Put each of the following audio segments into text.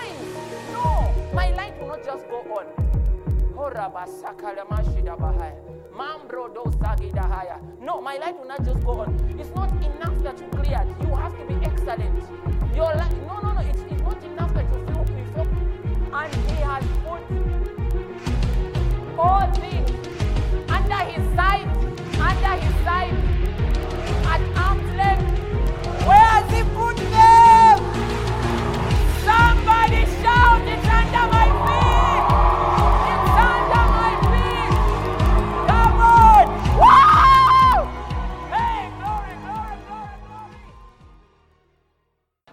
It shines. No, my light will not just go on. No, my light will not just go on. It's not enough that you cleared. You have to be excellent. Your light, no, no, no. It's, it's not enough that you feel, feel. And He has put all things under His side, under His side, at arm's length. Where has He put them?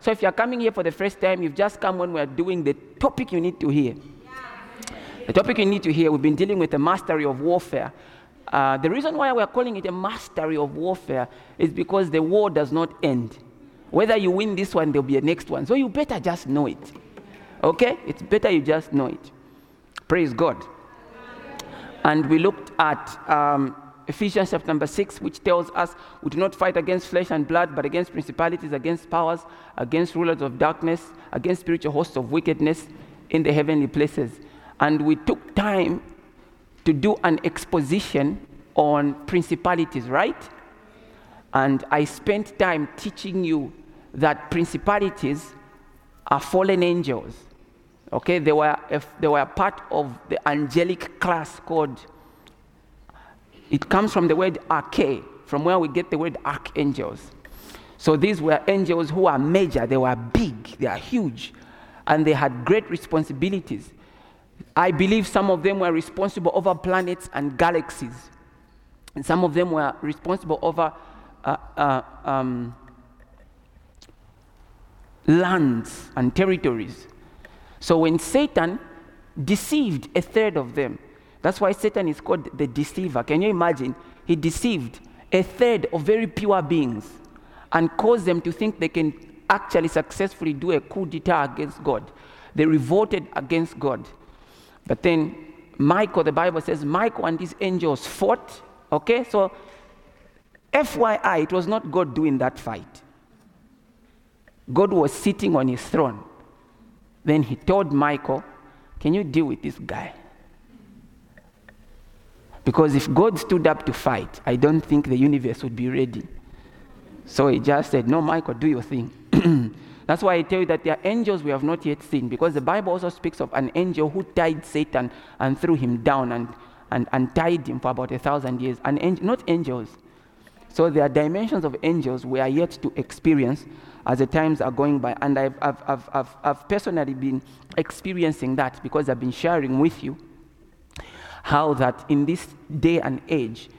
So if you're coming here for the first time, you've just come when we're doing the topic you need to hear. The topic you need to hear, we've been dealing with the mastery of warfare. Uh, the reason why we're calling it a mastery of warfare is because the war does not end. Whether you win this one, there'll be a next one. So you better just know it. Okay? It's better you just know it. Praise God. And we looked at um, Ephesians chapter number 6, which tells us we do not fight against flesh and blood, but against principalities, against powers, against rulers of darkness, against spiritual hosts of wickedness in the heavenly places. And we took time to do an exposition on principalities, right? And I spent time teaching you that principalities are fallen angels. Okay, they were, they were part of the angelic class called, it comes from the word arche, from where we get the word archangels. So these were angels who are major, they were big, they are huge, and they had great responsibilities. I believe some of them were responsible over planets and galaxies, and some of them were responsible over uh, uh, um, lands and territories. So when Satan deceived a third of them, that's why Satan is called the deceiver. Can you imagine? He deceived a third of very pure beings and caused them to think they can actually successfully do a coup d'etat against God. They revolted against God. But then Michael, the Bible says, Michael and his angels fought. Okay, so FYI, it was not God doing that fight. God was sitting on his throne. Then he told Michael, Can you deal with this guy? Because if God stood up to fight, I don't think the universe would be ready. So he just said, No, Michael, do your thing. That's why I tell you that there are angels we have not yet seen, because the Bible also speaks of an angel who tied Satan and threw him down and, and, and tied him for about a thousand years. An angel, not angels. So there are dimensions of angels we are yet to experience as the times are going by. And I've, I've, I've, I've, I've personally been experiencing that because I've been sharing with you how that in this day and age,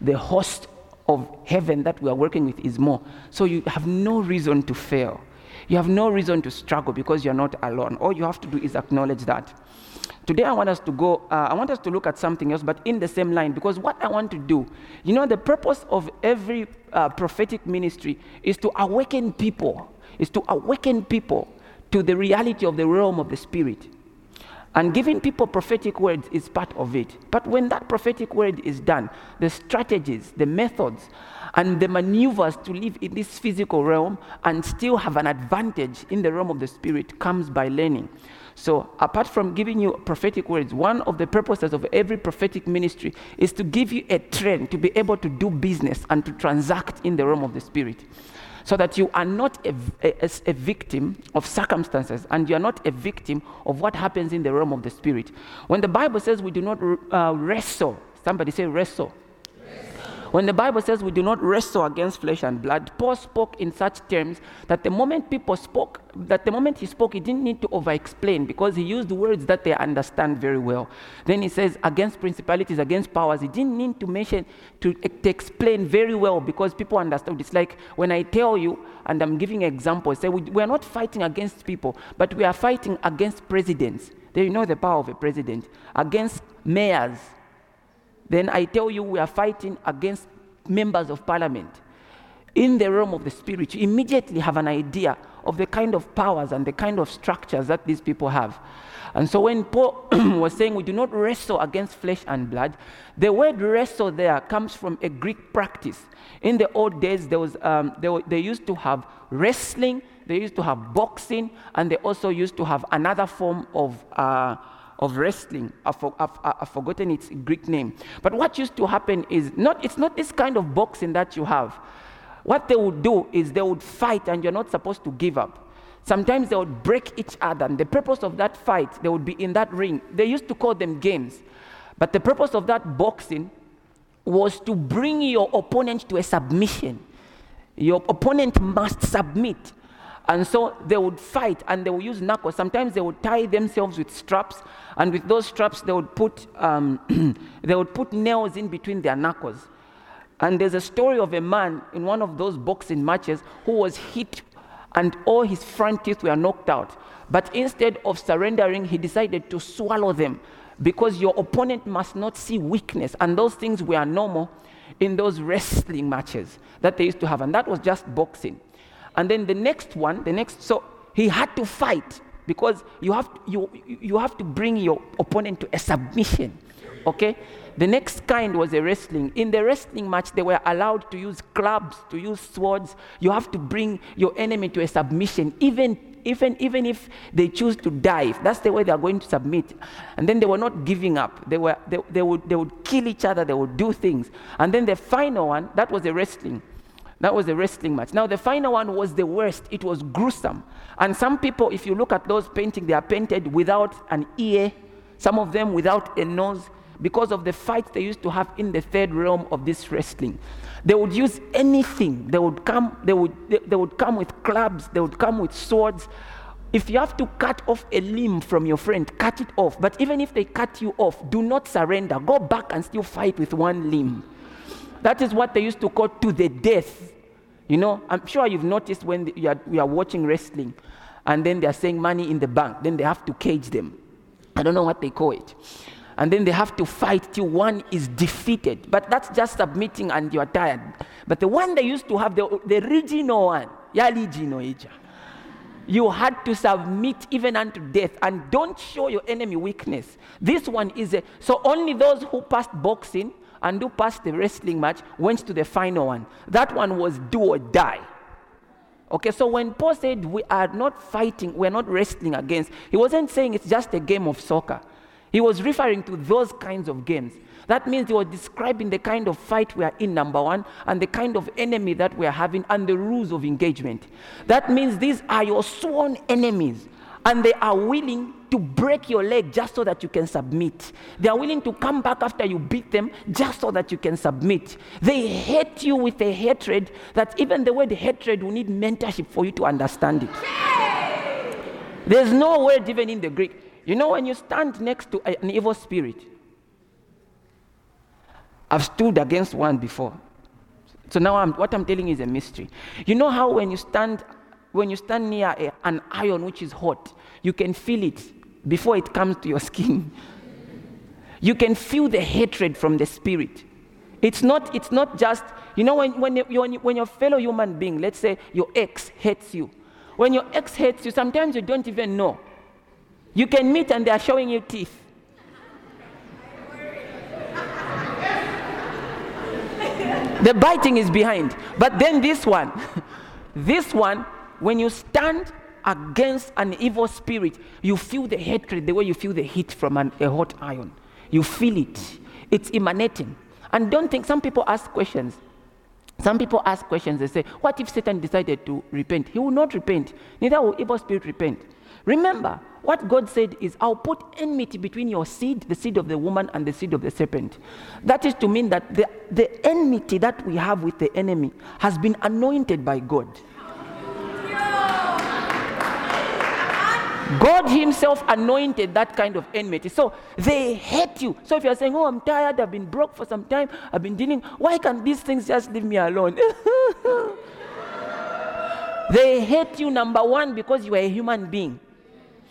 the host of heaven that we are working with is more. So you have no reason to fail. You have no reason to struggle because you're not alone. All you have to do is acknowledge that. Today, I want us to go, uh, I want us to look at something else, but in the same line, because what I want to do, you know, the purpose of every uh, prophetic ministry is to awaken people, is to awaken people to the reality of the realm of the Spirit. And giving people prophetic words is part of it. But when that prophetic word is done, the strategies, the methods, and the maneuvers to live in this physical realm and still have an advantage in the realm of the spirit comes by learning. So, apart from giving you prophetic words, one of the purposes of every prophetic ministry is to give you a trend to be able to do business and to transact in the realm of the spirit so that you are not a, a, a, victim of circumstances and you are not a victim of what happens in the realm of the spirit. When the Bible says we do not uh, wrestle, somebody say wrestle. When the Bible says we do not wrestle against flesh and blood, Paul spoke in such terms that the moment people spoke, that the moment he spoke, he didn't need to over explain because he used words that they understand very well. Then he says against principalities, against powers. He didn't need to mention, to, to explain very well because people understood. It's like when I tell you, and I'm giving examples, say we, we are not fighting against people, but we are fighting against presidents. Then you know the power of a president, against mayors. Then I tell you we are fighting against members of parliament. In the realm of the spirit, you immediately have an idea of the kind of powers and the kind of structures that these people have. And so when Paul was saying we do not wrestle against flesh and blood, the word wrestle there comes from a Greek practice. In the old days, there was, um, they, were, they used to have wrestling, they used to have boxing, and they also used to have another form of, uh, of wrestling. I've, I've, I've, forgotten its Greek name. But what used to happen is not, it's not this kind of boxing that you have. What they would do is they would fight, and you're not supposed to give up. Sometimes they would break each other, and the purpose of that fight, they would be in that ring. They used to call them games. But the purpose of that boxing was to bring your opponent to a submission. Your opponent must submit. And so they would fight and they would use knuckles. Sometimes they would tie themselves with straps, and with those straps, they would put, um, they would put nails in between their knuckles. And there's a story of a man in one of those boxing matches who was hit and all his front teeth were knocked out. But instead of surrendering, he decided to swallow them because your opponent must not see weakness. And those things were normal in those wrestling matches that they used to have. And that was just boxing. And then the next one, the next, so he had to fight because you have, you, you have to bring your opponent to a submission. Okay? The next kind was a wrestling. In the wrestling match, they were allowed to use clubs, to use swords. You have to bring your enemy to a submission, even, even, even if they choose to die. That's the way they are going to submit. And then they were not giving up. They, were, they, they, would, they would kill each other, they would do things. And then the final one, that was the wrestling. That was a wrestling match. Now, the final one was the worst. It was gruesome. And some people, if you look at those paintings, they are painted without an ear, some of them without a nose because of the fights they used to have in the third realm of this wrestling. They would use anything. They would come, they would, they, they would come with clubs, they would come with swords. If you have to cut off a limb from your friend, cut it off. But even if they cut you off, do not surrender. Go back and still fight with one limb. That is what they used to call to the death. You know, I'm sure you've noticed when you are, you are watching wrestling and then they are saying money in the bank, then they have to cage them. I don't know what they call it and then they have to fight till one is defeated. But that's just submitting and you're tired. But the one they used to have, the, the original one, you had to submit even unto death and don't show your enemy weakness. This one is a, so only those who passed boxing and who passed the wrestling match went to the final one. That one was do or die. Okay, so when Paul said we are not fighting, we're not wrestling against, he wasn't saying it's just a game of soccer. He was referring to those kinds of games. That means he was describing the kind of fight we are in, number one, and the kind of enemy that we are having, and the rules of engagement. That means these are your sworn enemies, and they are willing to break your leg just so that you can submit. They are willing to come back after you beat them just so that you can submit. They hate you with a hatred that even the word hatred will need mentorship for you to understand it. There's no word even in the Greek. You know, when you stand next to an evil spirit, I've stood against one before. So now I'm, what I'm telling you is a mystery. You know how when you stand, when you stand near a, an iron which is hot, you can feel it before it comes to your skin. You can feel the hatred from the spirit. It's not, it's not just, you know, when, when, you, when, when your fellow human being, let's say your ex hates you, when your ex hates you, sometimes you don't even know. You can meet and they are showing you teeth. the biting is behind. But then this one, this one, when you stand against an evil spirit, you feel the hatred the way you feel the heat from an, a hot iron. You feel it, it's emanating. And don't think, some people ask questions. Some people ask questions, they say, What if Satan decided to repent? He will not repent, neither will evil spirit repent. Remember, what God said is, I'll put enmity between your seed, the seed of the woman, and the seed of the serpent. That is to mean that the, the enmity that we have with the enemy has been anointed by God. God Himself anointed that kind of enmity. So they hate you. So if you're saying, Oh, I'm tired, I've been broke for some time, I've been dealing, why can't these things just leave me alone? they hate you, number one, because you are a human being.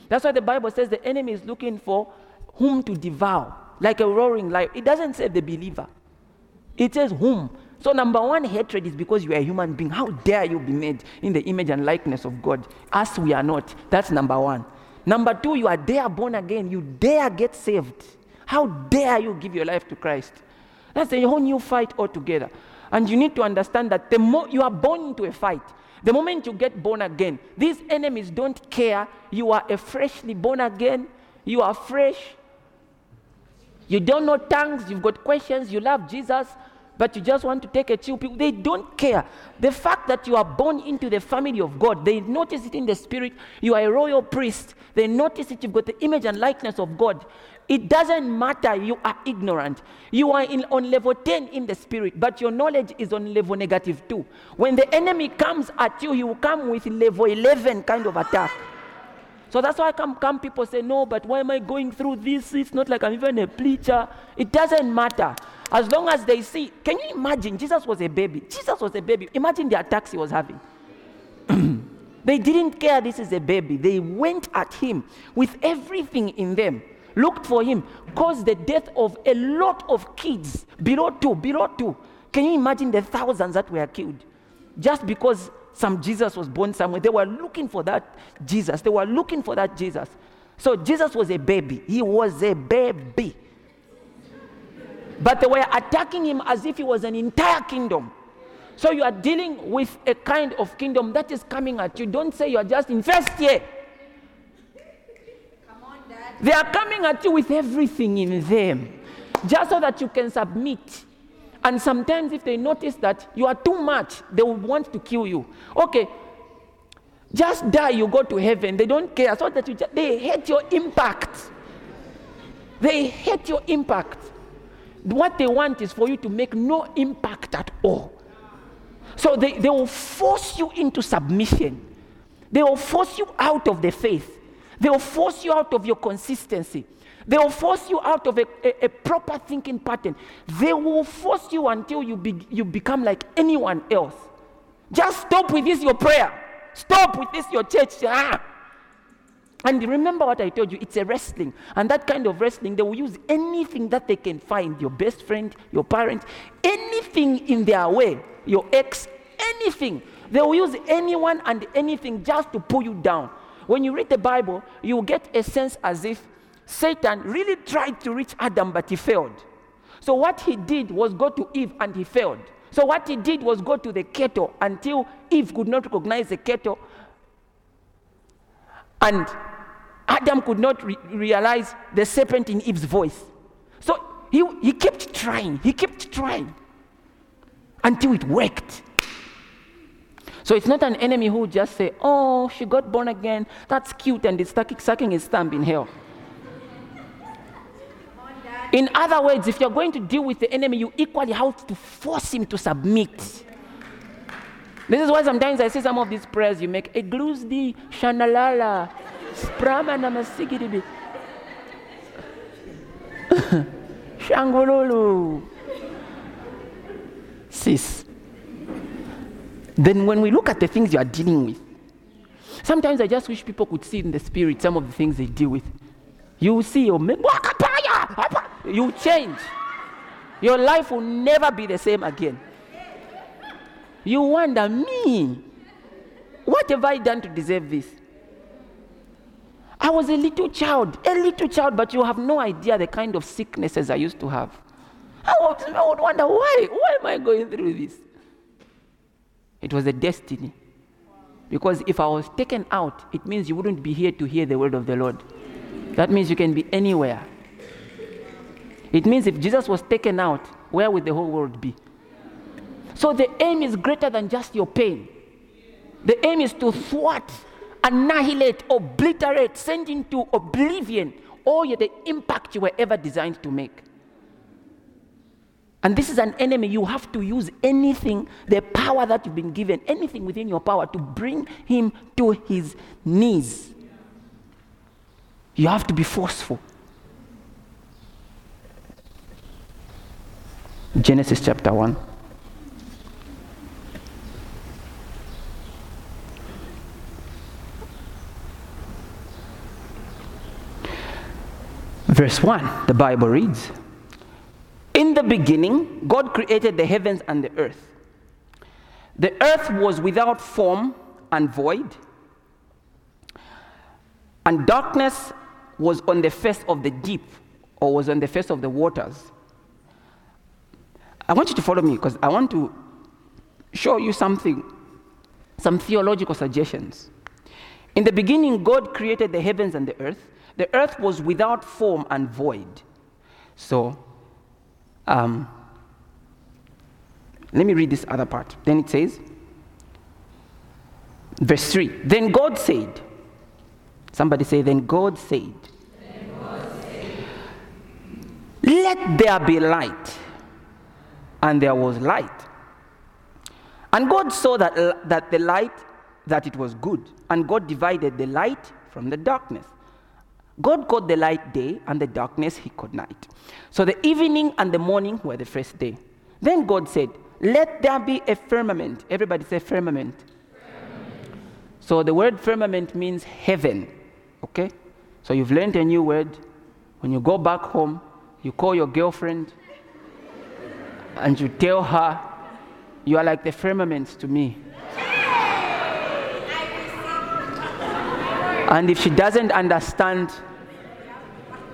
That's why the Bible says the enemy is looking for whom to devour, like a roaring lion. It doesn't say the believer, it says whom. So, number one hatred is because you are a human being. How dare you be made in the image and likeness of God? As we are not. That's number one. Number two, you are there born again. You dare get saved. How dare you give your life to Christ? That's a whole new fight altogether. And you need to understand that the more you are born into a fight, the moment you get born again, these enemies don't care. You are a freshly born again. You are fresh. You don't know tongues. You've got questions. You love Jesus but you just want to take a chill. They don't care. The fact that you are born into the family of God, they notice it in the spirit. You are a royal priest. They notice it. You've got the image and likeness of God. It doesn't matter. You are ignorant. You are in, on level 10 in the spirit, but your knowledge is on level negative 2. When the enemy comes at you, he will come with level 11 kind of attack. So that's why come, come people say, No, but why am I going through this? It's not like I'm even a preacher. It doesn't matter. As long as they see, can you imagine? Jesus was a baby. Jesus was a baby. Imagine the attacks he was having. they didn't care this is a baby. They went at him with everything in them, looked for him, caused the death of a lot of kids below two, below two. Can you imagine the thousands that were killed? Just because some Jesus was born somewhere. They were looking for that Jesus. They were looking for that Jesus. So Jesus was a baby. He was a baby. But they were attacking him as if he was an entire kingdom. So you are dealing with a kind of kingdom that is coming at you. Don't say you are just in first year. On, they are coming at you with everything in them, just so that you can submit. And sometimes, if they notice that you are too much, they will want to kill you. Okay, just die, you go to heaven. They don't care. So that you just, they hate your impact. They hate your impact. What they want is for you to make no impact at all. So they, they will force you into submission. They will force you out of the faith. They will force you out of your consistency. They will force you out of a, a, a proper thinking pattern. They will force you until you, be, you become like anyone else. Just stop with this, your prayer. Stop with this, your church. Ah. And remember what I told you, it's a wrestling. And that kind of wrestling, they will use anything that they can find your best friend, your parents, anything in their way, your ex, anything. They will use anyone and anything just to pull you down. When you read the Bible, you get a sense as if Satan really tried to reach Adam, but he failed. So what he did was go to Eve and he failed. So what he did was go to the kettle until Eve could not recognize the kettle. And Adam could not re- realize the serpent in Eve's voice. So he, he kept trying, he kept trying until it worked. So it's not an enemy who just say, oh, she got born again, that's cute, and is sucking his thumb in hell. In other words, if you're going to deal with the enemy, you equally have to force him to submit. This is why sometimes I see some of these prayers you make. Egluzdi, shanalala, Sprama na masigiribi. Shangololo. Sis. Then when we look at the things you are dealing with, sometimes I just wish people could see in the spirit some of the things they deal with. You see your you change. Your life will never be the same again. You wonder, me, what have I done to deserve this? I was a little child, a little child, but you have no idea the kind of sicknesses I used to have. I would, I would wonder, why? Why am I going through this? It was a destiny. Because if I was taken out, it means you wouldn't be here to hear the word of the Lord. That means you can be anywhere. It means if Jesus was taken out, where would the whole world be? So the aim is greater than just your pain. The aim is to thwart annihilate, obliterate, send into oblivion all the impact you were ever designed to make. And this is an enemy. You have to use anything, the power that you've been given, anything within your power to bring him to his knees. You have to be forceful. Genesis chapter 1. Verse 1, the Bible reads In the beginning, God created the heavens and the earth. The earth was without form and void, and darkness was on the face of the deep, or was on the face of the waters. I want you to follow me because I want to show you something, some theological suggestions. In the beginning, God created the heavens and the earth. The earth was without form and void. So, um, let me read this other part. Then it says, verse 3 Then God said, Somebody say, Then God said, then God said Let there be light. And there was light. And God saw that, that the light, that it was good. And God divided the light from the darkness. God called the light day, and the darkness he called night. So the evening and the morning were the first day. Then God said, Let there be a firmament. Everybody say firmament. firmament. So the word firmament means heaven. Okay? So you've learned a new word. When you go back home, you call your girlfriend and you tell her, You are like the firmament to me. And if she doesn't understand,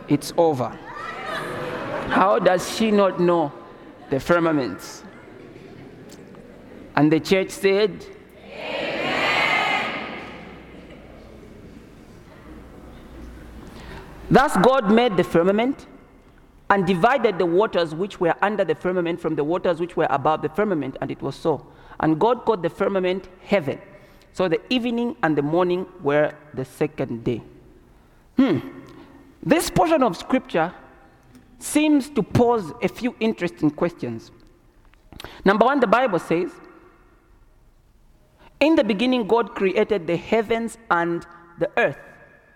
it's over. How does she not know the firmaments? And the church said, Amen. Thus God made the firmament and divided the waters which were under the firmament from the waters which were above the firmament, and it was so. And God called the firmament heaven. So the evening and the morning were the second day. Hmm. This portion of scripture seems to pose a few interesting questions. Number one, the Bible says, In the beginning, God created the heavens and the earth.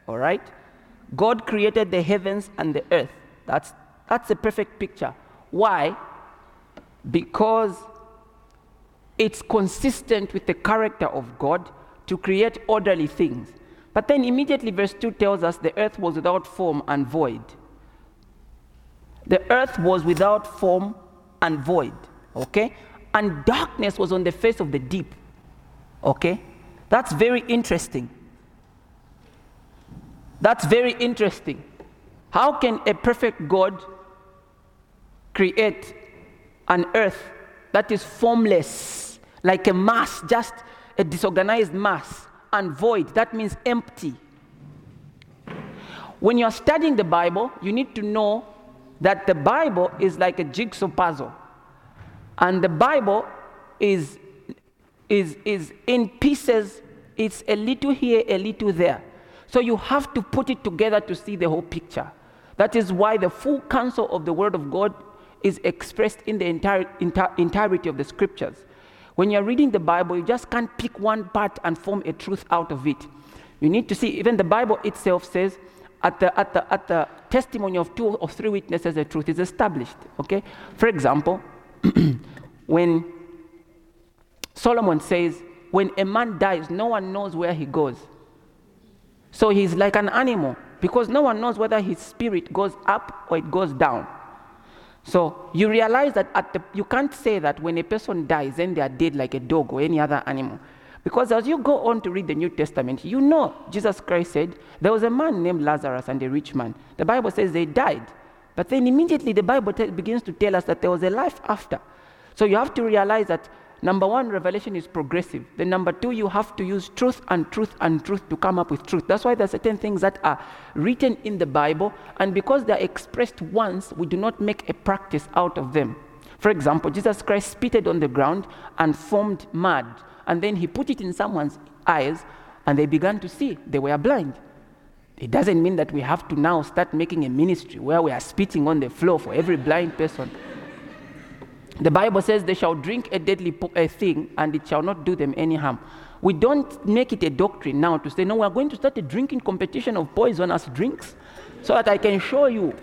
All right? God created the heavens and the earth. That's, that's a perfect picture. Why? Because it's consistent with the character of God to create orderly things. But then immediately, verse 2 tells us the earth was without form and void. The earth was without form and void, okay? And darkness was on the face of the deep, okay? That's very interesting. That's very interesting. How can a perfect God create an earth that is formless, like a mass, just a disorganized mass, and void. That means empty. When you're studying the Bible, you need to know that the Bible is like a jigsaw puzzle. And the Bible is, is, is in pieces, it's a little here, a little there. So you have to put it together to see the whole picture. That is why the full counsel of the Word of God is expressed in the entire, entire, entirety of the scriptures. When you're reading the Bible, you just can't pick one part and form a truth out of it. You need to see, even the Bible itself says, at the, at the, at the testimony of two or three witnesses, the truth is established. Okay? For example, when Solomon says, when a man dies, no one knows where he goes. So he's like an animal because no one knows whether his spirit goes up or it goes down. So you realize that at the, you can't say that when a person dies, then they are dead like a dog or any other animal. Because as you go on to read the New Testament, you know Jesus Christ said there was a man named Lazarus and a rich man. The Bible says they died. But then immediately the Bible t- begins to tell us that there was a life after. So you have to realize that Number one, revelation is progressive. Then number two, you have to use truth and truth and truth to come up with truth. That's why there are certain things that are written in the Bible, and because they're expressed once, we do not make a practice out of them. For example, Jesus Christ spitted on the ground and formed mud, and then he put it in someone's eyes, and they began to see. They were blind. It doesn't mean that we have to now start making a ministry where we are spitting on the floor for every blind person. The Bible says they shall drink a deadly po- a thing and it shall not do them any harm. We don't make it a doctrine now to say, no, we're going to start a drinking competition of poisonous drinks so that I can show you.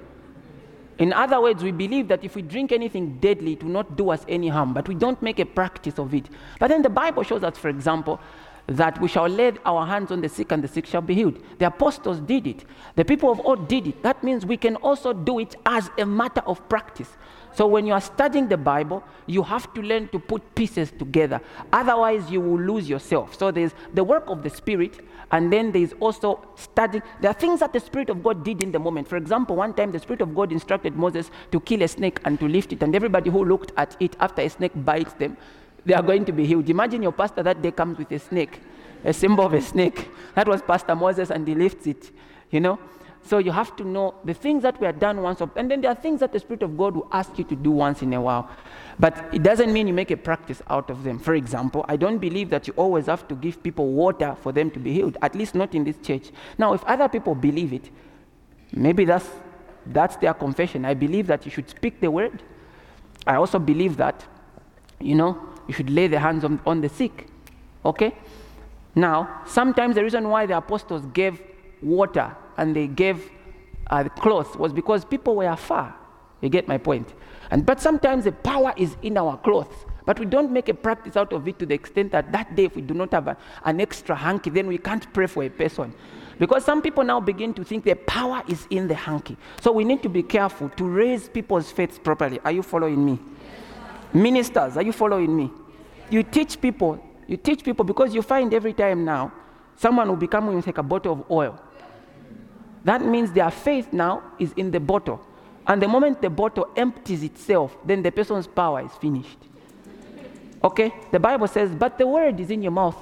In other words, we believe that if we drink anything deadly, it will not do us any harm, but we don't make a practice of it. But then the Bible shows us, for example, that we shall lay our hands on the sick and the sick shall be healed. The apostles did it. The people of old did it. That means we can also do it as a matter of practice. So when you are studying the Bible, you have to learn to put pieces together. Otherwise, you will lose yourself. So there's the work of the Spirit, and then there's also studying. There are things that the Spirit of God did in the moment. For example, one time the Spirit of God instructed Moses to kill a snake and to lift it, and everybody who looked at it after a snake bites them, they are going to be healed. Imagine your pastor that day comes with a snake, a symbol of a snake. That was Pastor Moses, and he lifts it, you know. So you have to know the things that were done once, and then there are things that the Spirit of God will ask you to do once in a while. But it doesn't mean you make a practice out of them. For example, I don't believe that you always have to give people water for them to be healed, at least not in this church. Now, if other people believe it, maybe that's, that's their confession. I believe that you should speak the word. I also believe that, you know, you should lay the hands on, on the sick. Okay? Now, sometimes the reason why the apostles gave water and they gave uh, clothes was because people were far. You get my point? And but sometimes the power is in our clothes. But we don't make a practice out of it to the extent that that day, if we do not have a, an extra hanky, then we can't pray for a person. Because some people now begin to think the power is in the hanky. So we need to be careful to raise people's faith properly. Are you following me? Ministers, are you following me? You teach people, you teach people because you find every time now someone will be coming with like a bottle of oil. That means their faith now is in the bottle. And the moment the bottle empties itself, then the person's power is finished. Okay? The Bible says, but the word is in your mouth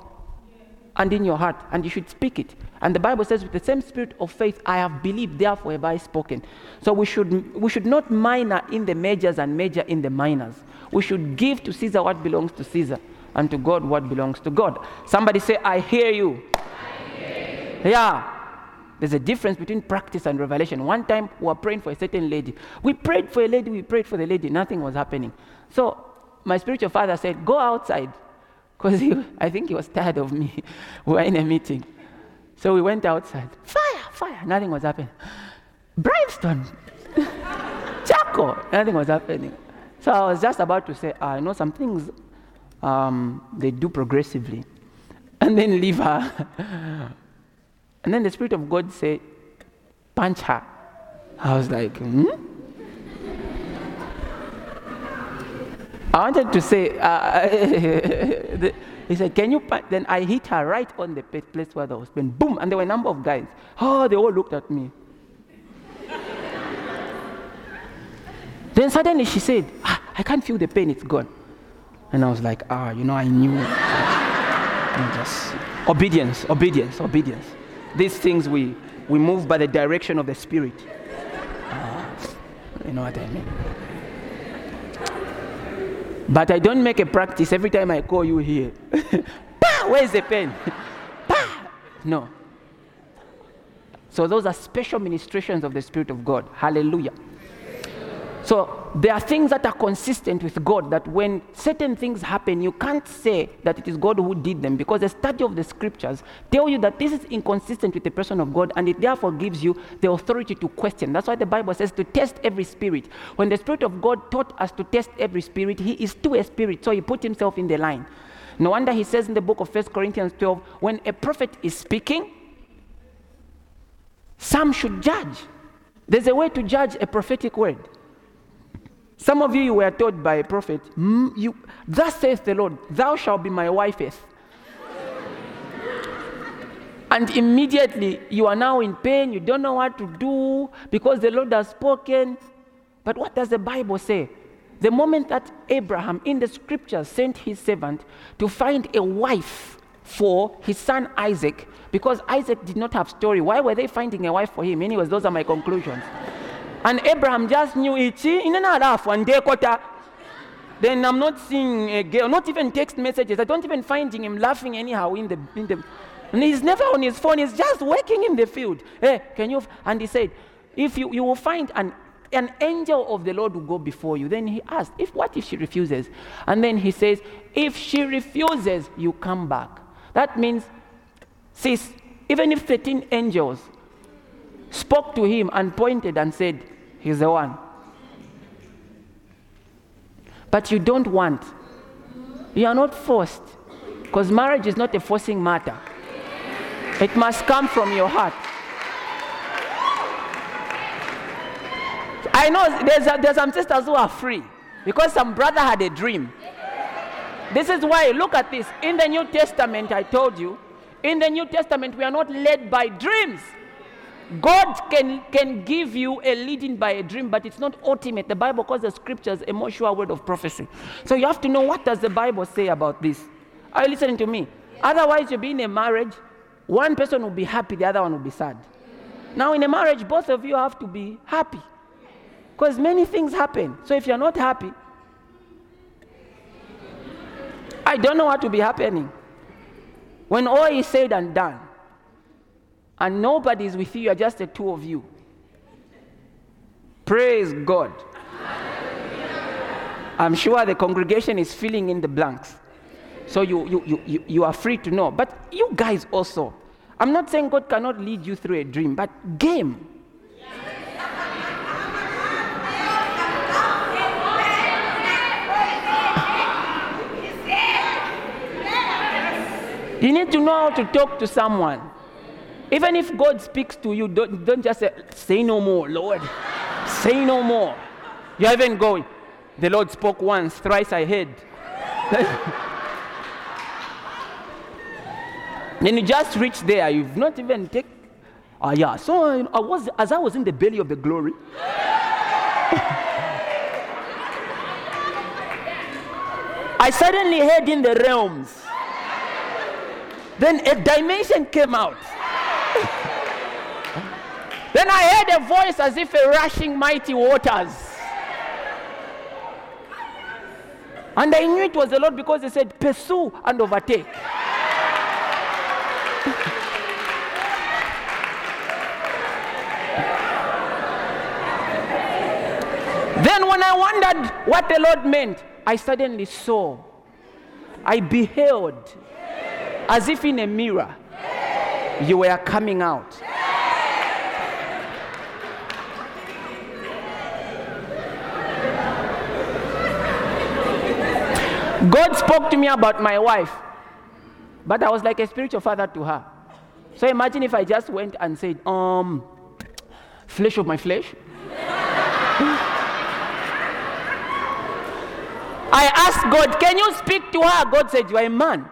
and in your heart, and you should speak it. And the Bible says, with the same spirit of faith, I have believed, therefore have I spoken. So we should, we should not minor in the majors and major in the minors. We should give to Caesar what belongs to Caesar, and to God what belongs to God. Somebody say, I hear you. I hear you. Yeah. There's a difference between practice and revelation. One time we were praying for a certain lady. We prayed for a lady, we prayed for the lady, nothing was happening. So my spiritual father said, Go outside. Because I think he was tired of me. we were in a meeting. So we went outside. Fire, fire. Nothing was happening. Brimstone. Charcoal. Nothing was happening. So I was just about to say, ah, I know some things um, they do progressively. And then leave her. And then the Spirit of God said, punch her. I was like, hmm? I wanted to say, uh, he said, Can you punch? Then I hit her right on the place where was pain. Boom! And there were a number of guys. Oh, they all looked at me. then suddenly she said, ah, I can't feel the pain, it's gone. And I was like, Ah, you know, I knew. just obedience, obedience, obedience these things we, we move by the direction of the Spirit. Uh, you know what I mean? But I don't make a practice every time I call you here. Where's the pen? no. So those are special ministrations of the Spirit of God. Hallelujah. So there are things that are consistent with God that when certain things happen, you can't say that it is God who did them because the study of the scriptures tell you that this is inconsistent with the person of God and it therefore gives you the authority to question. That's why the Bible says to test every spirit. When the Spirit of God taught us to test every spirit, He is to a spirit, so He put Himself in the line. No wonder He says in the book of 1 Corinthians 12, when a prophet is speaking, some should judge. There's a way to judge a prophetic word. Some of you, you were told by a prophet, mm, you, Thus saith the Lord, thou shalt be my wifeth. and immediately you are now in pain, you don't know what to do because the Lord has spoken. But what does the Bible say? The moment that Abraham in the scriptures sent his servant to find a wife for his son Isaac, because Isaac did not have story. Why were they finding a wife for him? Anyways, those are my conclusions. And Abraham just knew it. In another ah, one day quarter. Then I'm not seeing a girl, not even text messages. I don't even find him laughing anyhow in the, in the And he's never on his phone, he's just working in the field. Hey, can you? And he said, if you, you will find an, an angel of the Lord will go before you. Then he asked, if what if she refuses? And then he says, if she refuses, you come back. That means, sis, even if 13 angels spoke to him and pointed and said, He's the one. But you don't want. You are not forced. Because marriage is not a forcing matter. It must come from your heart. I know there's, a, there's some sisters who are free because some brother had a dream. This is why, look at this. In the New Testament, I told you, in the New Testament, we are not led by dreams. God can, can give you a leading by a dream, but it's not ultimate. The Bible calls the scriptures a more sure word of prophecy. So you have to know what does the Bible say about this. Are you listening to me? Otherwise, you'll be in a marriage, one person will be happy, the other one will be sad. Now, in a marriage, both of you have to be happy. Because many things happen. So if you're not happy, I don't know what will be happening. When all is said and done, and nobody is with you, you're just the two of you. Praise God. I'm sure the congregation is filling in the blanks. So you, you, you, you, you are free to know. But you guys also. I'm not saying God cannot lead you through a dream, but game. You need to know how to talk to someone. Even if God speaks to you, don't, don't just say, say no more, Lord. say no more. You're even going, the Lord spoke once, thrice I heard. then you just reach there, you've not even take. Ah, yeah. So I was, as I was in the belly of the glory, I suddenly heard in the realms. Then a dimension came out. Then I heard a voice as if a rushing mighty waters. And I knew it was the Lord because he said, Pursue and overtake. then, when I wondered what the Lord meant, I suddenly saw, I beheld as if in a mirror, you were coming out. God spoke to me about my wife, but I was like a spiritual father to her. So imagine if I just went and said, um, flesh of my flesh. I asked God, can you speak to her? God said, you are a man.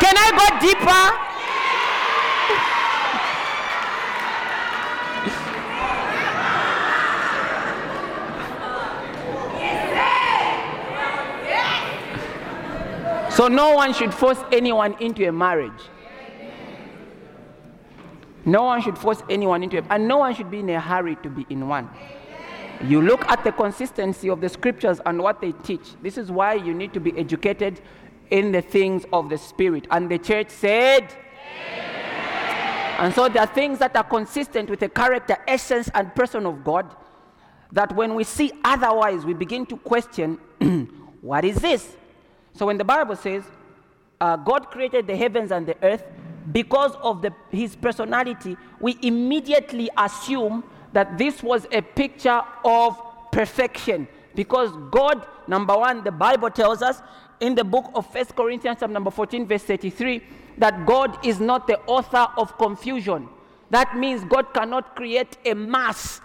Can I go deeper? So no one should force anyone into a marriage. No one should force anyone into it, and no one should be in a hurry to be in one. You look at the consistency of the scriptures and what they teach. This is why you need to be educated in the things of the Spirit. And the church said, Amen. and so there are things that are consistent with the character, essence, and person of God that when we see otherwise, we begin to question, what is this? So when the Bible says, uh, God created the heavens and the earth, because of the, his personality, we immediately assume that this was a picture of perfection. Because God, number one, the Bible tells us in the book of First Corinthians, chapter number 14, verse 33, that God is not the author of confusion. That means God cannot create a mass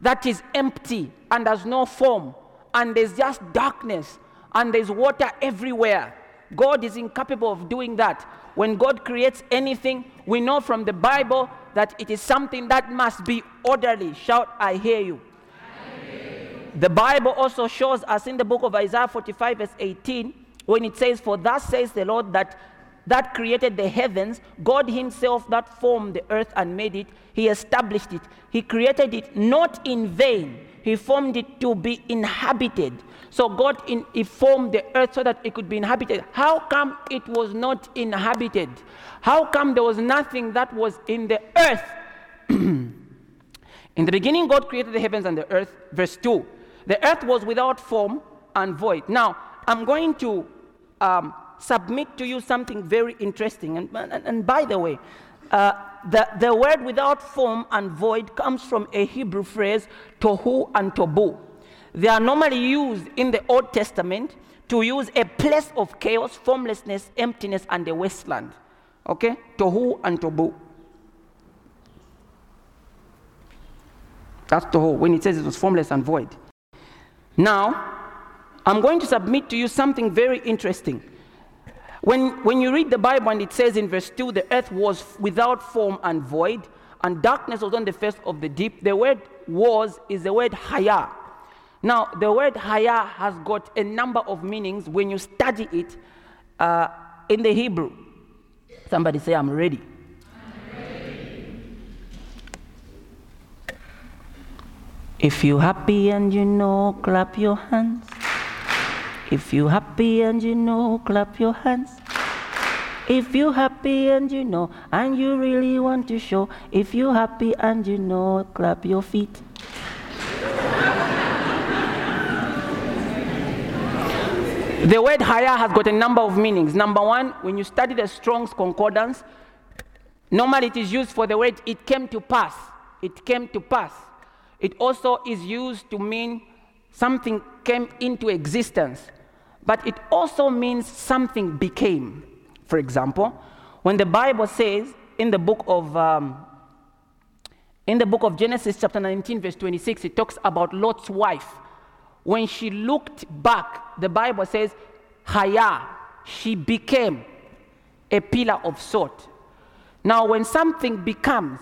that is empty and has no form, and there's just darkness, and there's water everywhere. God is incapable of doing that. When God creates anything, we know from the Bible that it is something that must be orderly. Shout, I hear you. The Bible also shows us in the book of Isaiah 45, verse 18, when it says, For thus says the Lord that that created the heavens, God Himself that formed the earth and made it, He established it. He created it not in vain. He formed it to be inhabited. So God in, he formed the earth so that it could be inhabited. How come it was not inhabited? How come there was nothing that was in the earth? in the beginning, God created the heavens and the earth. Verse 2. The earth was without form and void. Now, I'm going to um, submit to you something very interesting. And, and, and by the way, uh, the, the word without form and void comes from a Hebrew phrase, tohu and bohu. They are normally used in the Old Testament to use a place of chaos, formlessness, emptiness, and a wasteland. Okay? Tohu and bohu. That's tohu, when it says it was formless and void. Now, I'm going to submit to you something very interesting. When, when you read the Bible and it says in verse 2, the earth was without form and void, and darkness was on the face of the deep, the word was is the word haya. Now, the word haya has got a number of meanings when you study it uh, in the Hebrew. Somebody say, I'm ready. If you're happy and you know, clap your hands. If you happy and you know, clap your hands. If you happy and you know, and you really want to show, if you happy and you know, clap your feet. the word haya has got a number of meanings. Number one, when you study the Strong's Concordance, normally it is used for the word it came to pass. It came to pass. It also is used to mean something came into existence, but it also means something became. For example, when the Bible says in the book of um, in the book of Genesis, chapter 19, verse 26, it talks about Lot's wife. When she looked back, the Bible says, Haya, she became a pillar of salt. Now, when something becomes,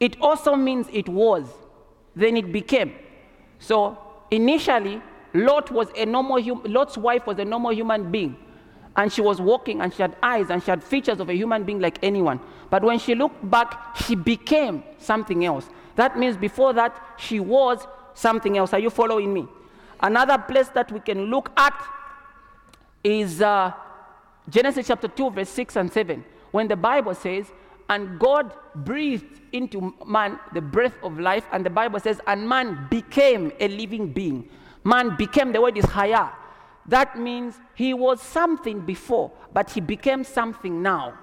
it also means it was, then it became. So, initially, Lot was a normal hum- Lot's wife was a normal human being. And she was walking and she had eyes and she had features of a human being like anyone. But when she looked back, she became something else. That means before that, she was something else. Are you following me? Another place that we can look at is uh, Genesis chapter 2, verse 6 and 7, when the Bible says, And God breathed into man the breath of life, and the Bible says, And man became a living being. Man became, the word is haya. That means he was something before, but he became something now.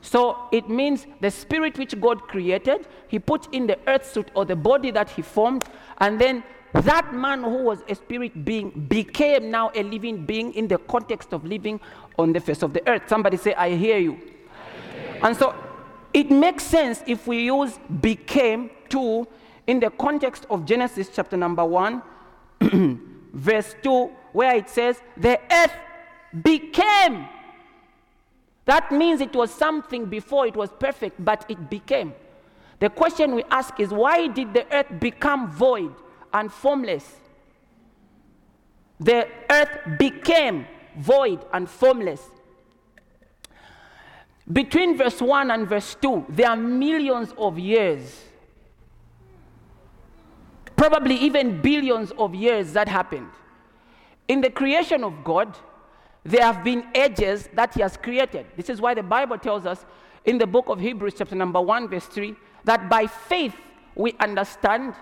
So it means the spirit which God created, he put in the earth suit or the body that he formed, and then that man who was a spirit being became now a living being in the context of living on the face of the earth. Somebody say, I hear you. I hear you. And so it makes sense if we use became to in the context of Genesis chapter number 1, verse 2, where it says, The earth became. That means it was something before it was perfect, but it became. The question we ask is, why did the earth become void? and formless. The earth became void and formless. Between verse 1 and verse 2, there are millions of years, probably even billions of years that happened. In the creation of God, there have been ages that He has created. This is why the Bible tells us in the book of Hebrews, chapter number 1, verse 3, that by faith we understand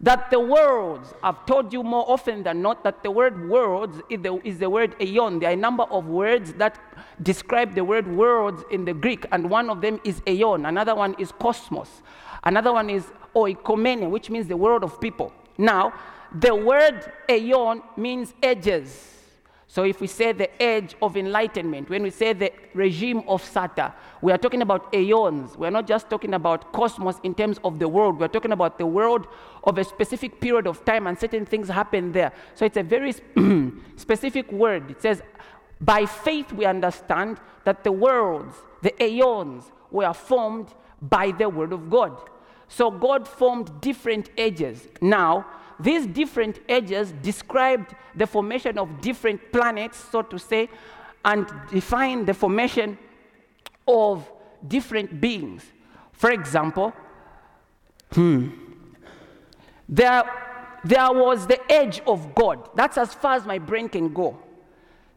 that the worlds, I've told you more often than not that the word worlds is the, is the word aeon. There are a number of words that describe the word worlds in the Greek, and one of them is aeon, another one is cosmos, another one is oikomene, which means the world of people. Now, the word aeon means edges. So if we say the age of enlightenment, when we say the regime of Sata, we are talking about aeons. We are not just talking about cosmos in terms of the world. We are talking about the world of a specific period of time and certain things happen there. So it's a very specific word. It says, by faith we understand that the worlds, the aeons, were formed by the word of God. So God formed different ages. Now, these different ages described the formation of different planets, so to say, and define the formation of different beings. For example, hmm, there, there was the edge of God. That's as far as my brain can go.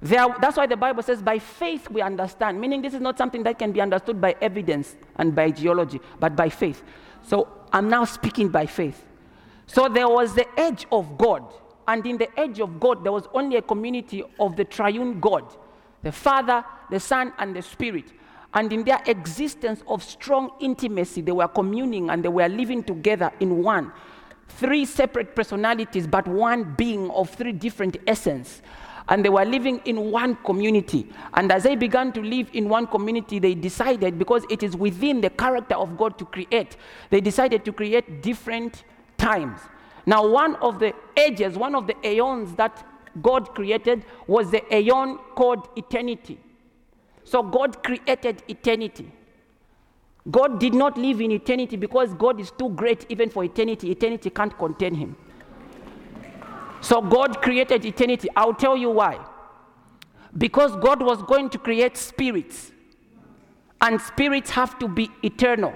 There, that's why the Bible says, by faith we understand, meaning this is not something that can be understood by evidence and by geology, but by faith. So I'm now speaking by faith. So there was the edge of God, and in the edge of God, there was only a community of the triune God the Father, the Son, and the Spirit. And in their existence of strong intimacy, they were communing and they were living together in one. Three separate personalities, but one being of three different essence and they were living in one community. And as they began to live in one community, they decided, because it is within the character of God to create, they decided to create different times. Now, one of the ages, one of the aeons that God created was the aeon called eternity. So, God created eternity. God did not live in eternity because God is too great even for eternity. Eternity can't contain him. So God created eternity. I'll tell you why. Because God was going to create spirits, and spirits have to be eternal.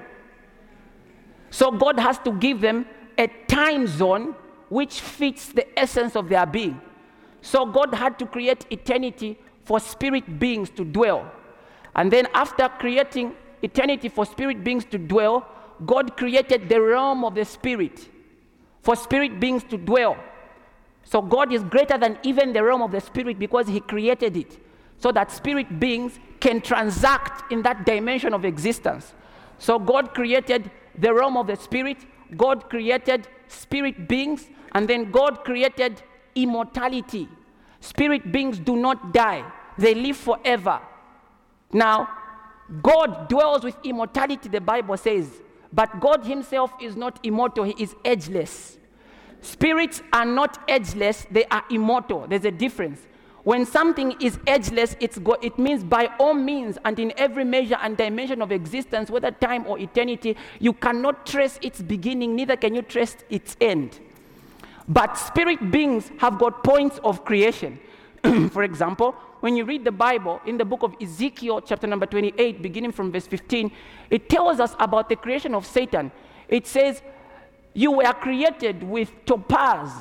So God has to give them a time zone which fits the essence of their being. So God had to create eternity for spirit beings to dwell. And then, after creating eternity for spirit beings to dwell, God created the realm of the spirit for spirit beings to dwell. So God is greater than even the realm of the spirit because He created it so that spirit beings can transact in that dimension of existence. So God created the realm of the spirit, God created spirit beings, and then God created immortality. Spirit beings do not die, they live forever. Now, God dwells with immortality, the Bible says, but God Himself is not immortal, He is ageless. Spirits are not edgeless, they are immortal. There's a difference. When something is edgeless, go- it means by all means and in every measure and dimension of existence, whether time or eternity, you cannot trace its beginning, neither can you trace its end. But spirit beings have got points of creation. For example, when you read the Bible in the book of Ezekiel, chapter number 28, beginning from verse 15, it tells us about the creation of Satan. It says, you were created with topaz,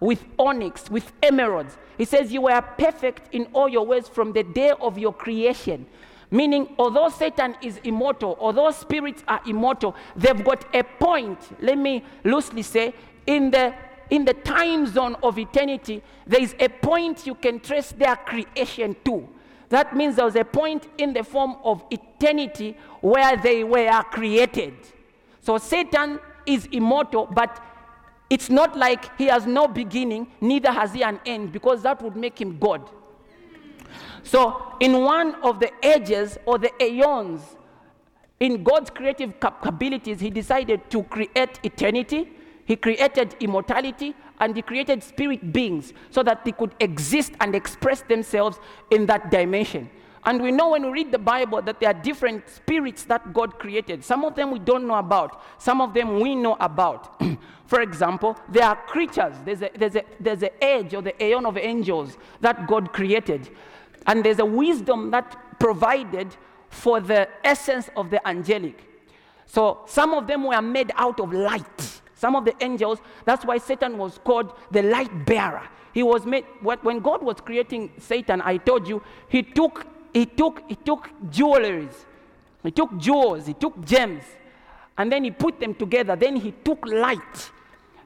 with onyx, with emeralds. He says you were perfect in all your ways from the day of your creation. Meaning, although Satan is immortal, although spirits are immortal, they've got a point, let me loosely say, in the in the time zone of eternity, there is a point you can trace their creation to. That means there was a point in the form of eternity where they were created. So Satan is immortal, but it's not like he has no beginning, neither has he an end, because that would make him God. So, in one of the ages or the aeons, in God's creative capabilities, he decided to create eternity, he created immortality, and he created spirit beings so that they could exist and express themselves in that dimension. And we know when we read the Bible that there are different spirits that God created. Some of them we don't know about, some of them we know about. For example, there are creatures, there's a, there's, a, there's an age or the aeon of angels that God created. And there's a wisdom that provided for the essence of the angelic. So some of them were made out of light. Some of the angels, that's why Satan was called the light bearer. He was made, when God was creating Satan, I told you, he took he took, he took jewelries, he took jewels, he took gems, and then he put them together. Then he took light.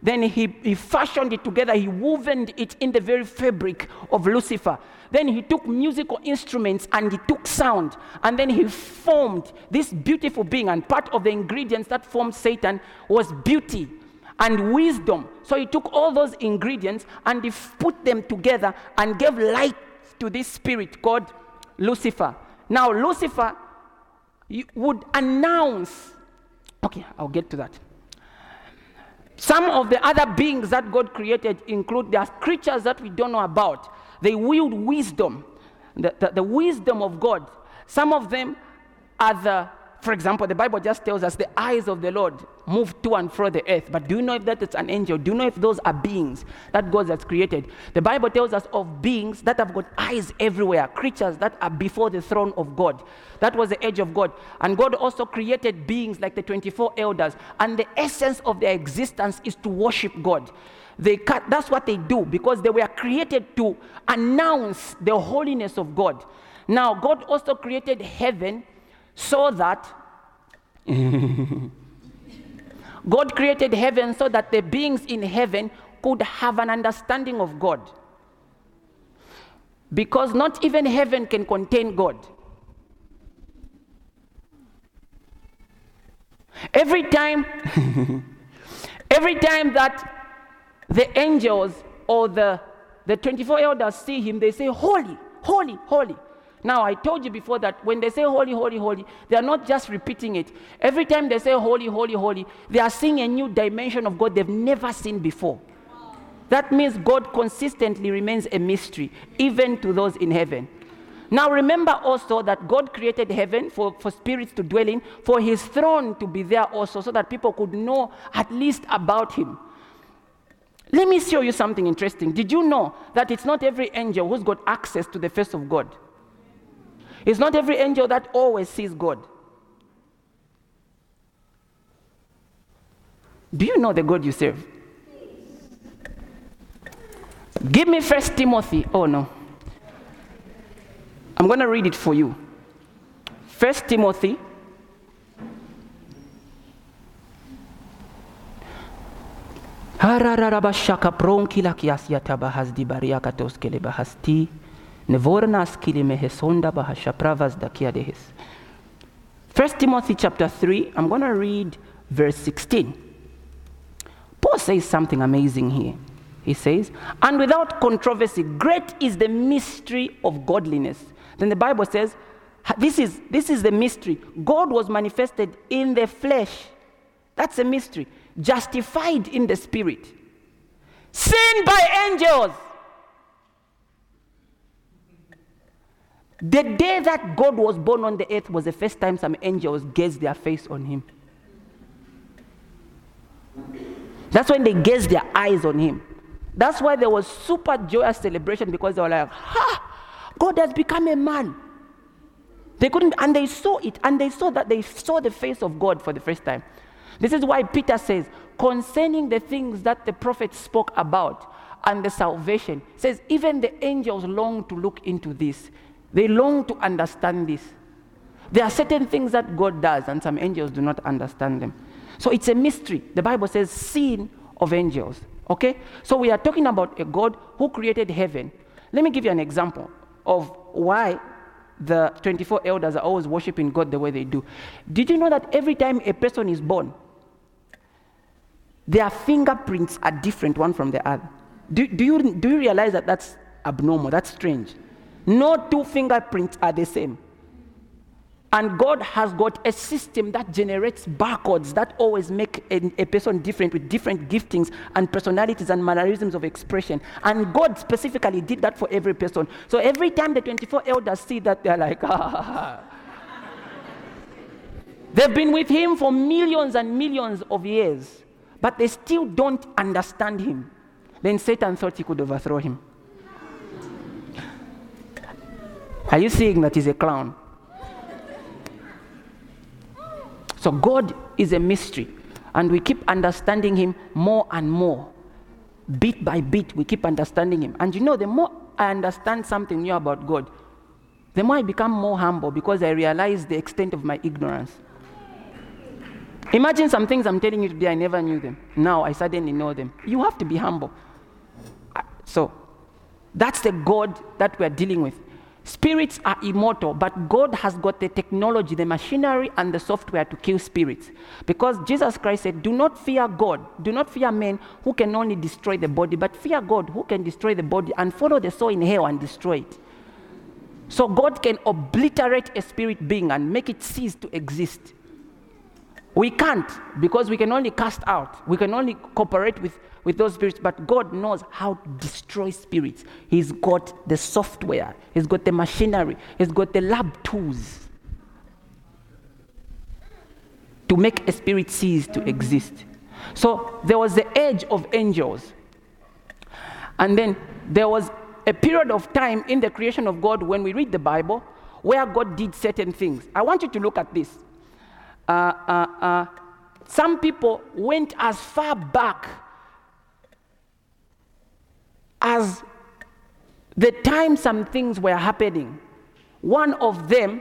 Then he, he fashioned it together. He woven it in the very fabric of Lucifer. Then he took musical instruments and he took sound. And then he formed this beautiful being. And part of the ingredients that formed Satan was beauty and wisdom. So he took all those ingredients and he put them together and gave light to this spirit called Lucifer. Now, Lucifer would announce, okay, I'll get to that. Some of the other beings that God created include there are creatures that we don't know about. They wield wisdom, the, the, the wisdom of God. Some of them are the for example, the Bible just tells us the eyes of the Lord move to and fro the earth. But do you know if that is an angel? Do you know if those are beings that God has created? The Bible tells us of beings that have got eyes everywhere, creatures that are before the throne of God. That was the age of God. And God also created beings like the 24 elders. And the essence of their existence is to worship God. They cut, that's what they do because they were created to announce the holiness of God. Now, God also created heaven so that God created heaven so that the beings in heaven could have an understanding of God. Because not even heaven can contain God. Every time, every time that the angels or the, the 24 elders see him, they say, Holy, holy, holy. Now, I told you before that when they say holy, holy, holy, they are not just repeating it. Every time they say holy, holy, holy, they are seeing a new dimension of God they've never seen before. That means God consistently remains a mystery, even to those in heaven. Now, remember also that God created heaven for, for spirits to dwell in, for his throne to be there also, so that people could know at least about him. Let me show you something interesting. Did you know that it's not every angel who's got access to the face of God? It's not every angel that always sees God. Do you know the God you serve? Give me First Timothy. Oh no. I'm going to read it for you. First Timothy nevornas kili mehesonda bahashapravas dakiadehes. First Timothy chapter 3, I'm going to read verse 16. Paul says something amazing here. He says, And without controversy, great is the mystery of godliness. Then the Bible says, this is, this is the mystery. God was manifested in the flesh. That's a mystery. Justified in the spirit. Seen by angels. The day that God was born on the earth was the first time some angels gazed their face on him. That's when they gazed their eyes on him. That's why there was super joyous celebration because they were like, ha, God has become a man. They couldn't, and they saw it, and they saw that they saw the face of God for the first time. This is why Peter says, concerning the things that the prophet spoke about and the salvation, says, even the angels long to look into this. They long to understand this. There are certain things that God does, and some angels do not understand them. So it's a mystery. The Bible says, seen of angels. Okay? So we are talking about a God who created heaven. Let me give you an example of why the 24 elders are always worshiping God the way they do. Did you know that every time a person is born, their fingerprints are different one from the other? Do, do, you, do you realize that that's abnormal? That's strange. No two fingerprints are the same. And God has got a system that generates barcodes that always make a, a, person different with different giftings and personalities and mannerisms of expression. And God specifically did that for every person. So every time the 24 elders see that, they're like, ah. They've been with Him for millions and millions of years, but they still don't understand Him. Then Satan thought he could overthrow Him. Are you seeing that he's a clown? So God is a mystery, and we keep understanding Him more and more. Bit by bit, we keep understanding Him. And you know, the more I understand something new about God, the more I become more humble because I realize the extent of my ignorance. Imagine some things I'm telling you today, I never knew them. Now I suddenly know them. You have to be humble. So, that's the God that we're dealing with. Spirits are immortal, but God has got the technology, the machinery, and the software to kill spirits. Because Jesus Christ said, Do not fear God, do not fear men who can only destroy the body, but fear God who can destroy the body and follow the soul in hell and destroy it. So God can obliterate a spirit being and make it cease to exist. We can't because we can only cast out, we can only cooperate with with those spirits, but God knows how to destroy spirits. He's got the software, He's got the machinery, He's got the lab tools to make a spirit cease to exist. So there was the age of angels. And then there was a period of time in the creation of God when we read the Bible where God did certain things. I want you to look at this. Uh, uh, uh, some people went as far back as the time some things were happening, one of them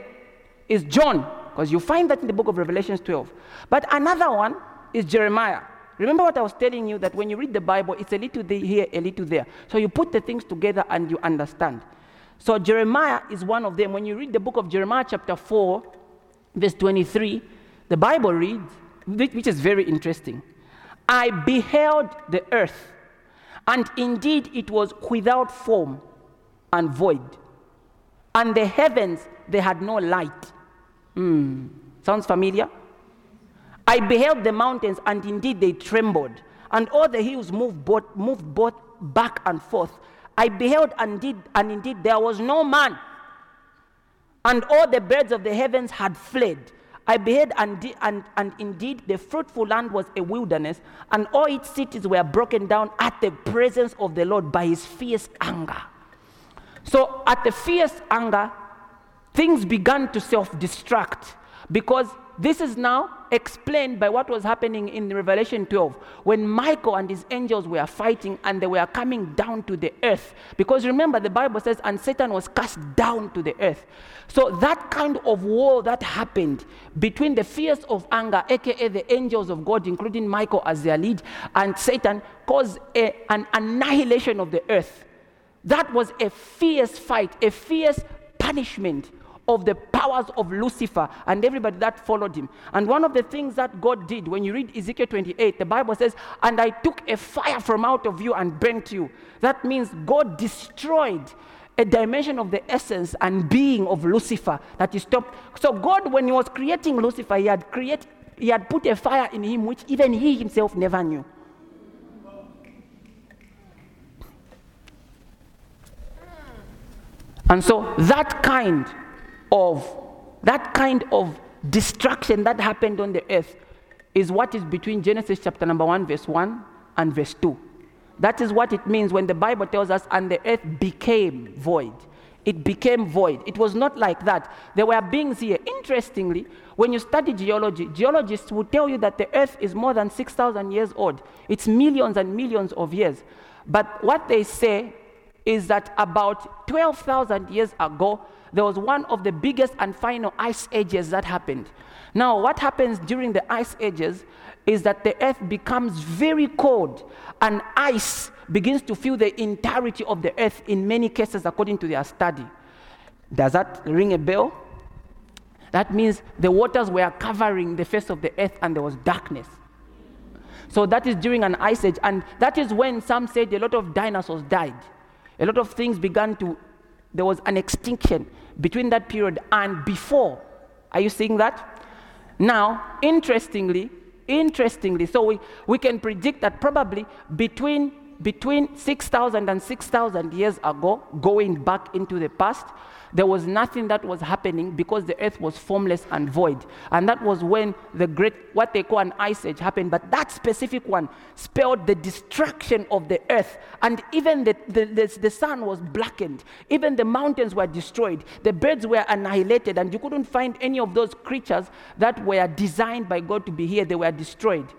is John, because you find that in the book of Revelations 12. But another one is Jeremiah. Remember what I was telling you that when you read the Bible, it's a little here, a little there. So you put the things together and you understand. So Jeremiah is one of them. When you read the book of Jeremiah, chapter 4, verse 23, the Bible reads, which is very interesting I beheld the earth, and indeed it was without form and void. And the heavens, they had no light. Mm. Sounds familiar? I beheld the mountains, and indeed they trembled, and all the hills moved both, moved both back and forth. I beheld, and indeed, and indeed there was no man, and all the birds of the heavens had fled. I beheld, and, and, and indeed the fruitful land was a wilderness, and all its cities were broken down at the presence of the Lord by his fierce anger. So, at the fierce anger, things began to self destruct because this is now explained by what was happening in Revelation 12 when Michael and his angels were fighting and they were coming down to the earth. Because remember, the Bible says, and Satan was cast down to the earth. So that kind of war that happened between the fears of anger, aka the angels of God, including Michael as their lead, and Satan, caused a, an annihilation of the earth. That was a fierce fight, a fierce punishment of the powers of Lucifer and everybody that followed him. And one of the things that God did, when you read Ezekiel 28, the Bible says, And I took a fire from out of you and burnt you. That means God destroyed a dimension of the essence and being of Lucifer that he stopped. So God, when he was creating Lucifer, he had create, he had put a fire in him which even he himself never knew. And so that kind of that kind of destruction that happened on the earth is what is between Genesis chapter number 1 verse 1 and verse 2. That is what it means when the Bible tells us and the earth became void. It became void. It was not like that. There were beings here. Interestingly, when you study geology, geologists will tell you that the earth is more than 6,000 years old. It's millions and millions of years. But what they say is that about 12,000 years ago, there was one of the biggest and final ice ages that happened. Now, what happens during the ice ages is that the earth becomes very cold and ice begins to fill the entirety of the earth in many cases, according to their study. Does that ring a bell? That means the waters were covering the face of the earth and there was darkness. So that is during an ice age, and that is when some said a lot of dinosaurs died. A lot of things began to there was an extinction between that period and before. Are you seeing that? Now, interestingly, interestingly, so we, we can predict that probably between between 6,000 and 6,000 years ago, going back into the past, there was nothing that was happening because the earth was formless and void. And that was when the great, what they call an ice age happened. But that specific one spelled the destruction of the earth. And even the, the, the, the sun was blackened. Even the mountains were destroyed. The birds were annihilated. And you couldn't find any of those creatures that were designed by God to be here. They were destroyed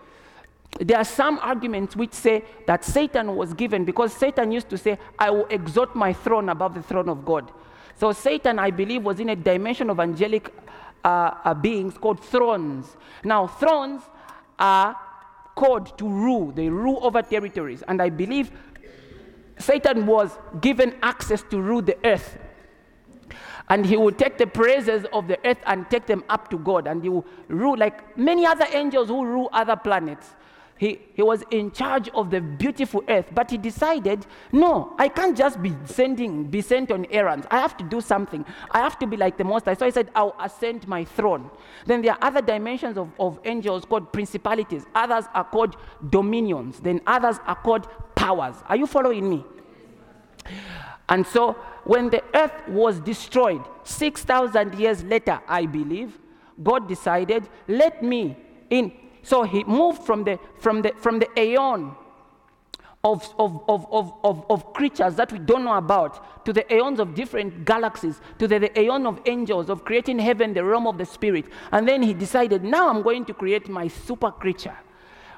there are some arguments which say that Satan was given because Satan used to say, I will exalt my throne above the throne of God. So Satan, I believe, was in a dimension of angelic uh, uh, beings called thrones. Now, thrones are called to rule, they rule over territories. And I believe Satan was given access to rule the earth. And he will take the praises of the earth and take them up to God. And he will rule like many other angels who rule other planets. He, he was in charge of the beautiful earth, but he decided, no, I can't just be sending, be sent on errands. I have to do something. I have to be like the Most High. So he said, I'll ascend my throne. Then there are other dimensions of, of angels called principalities. Others are called dominions. Then others are called powers. Are you following me? And so when the earth was destroyed, 6,000 years later, I believe, God decided, let me in so he moved from the, from the, from the aeon of, of, of, of, of, creatures that we don't know about to the aeons of different galaxies, to the, the aeon of angels, of creating heaven, the realm of the spirit. And then he decided, now I'm going to create my super creature.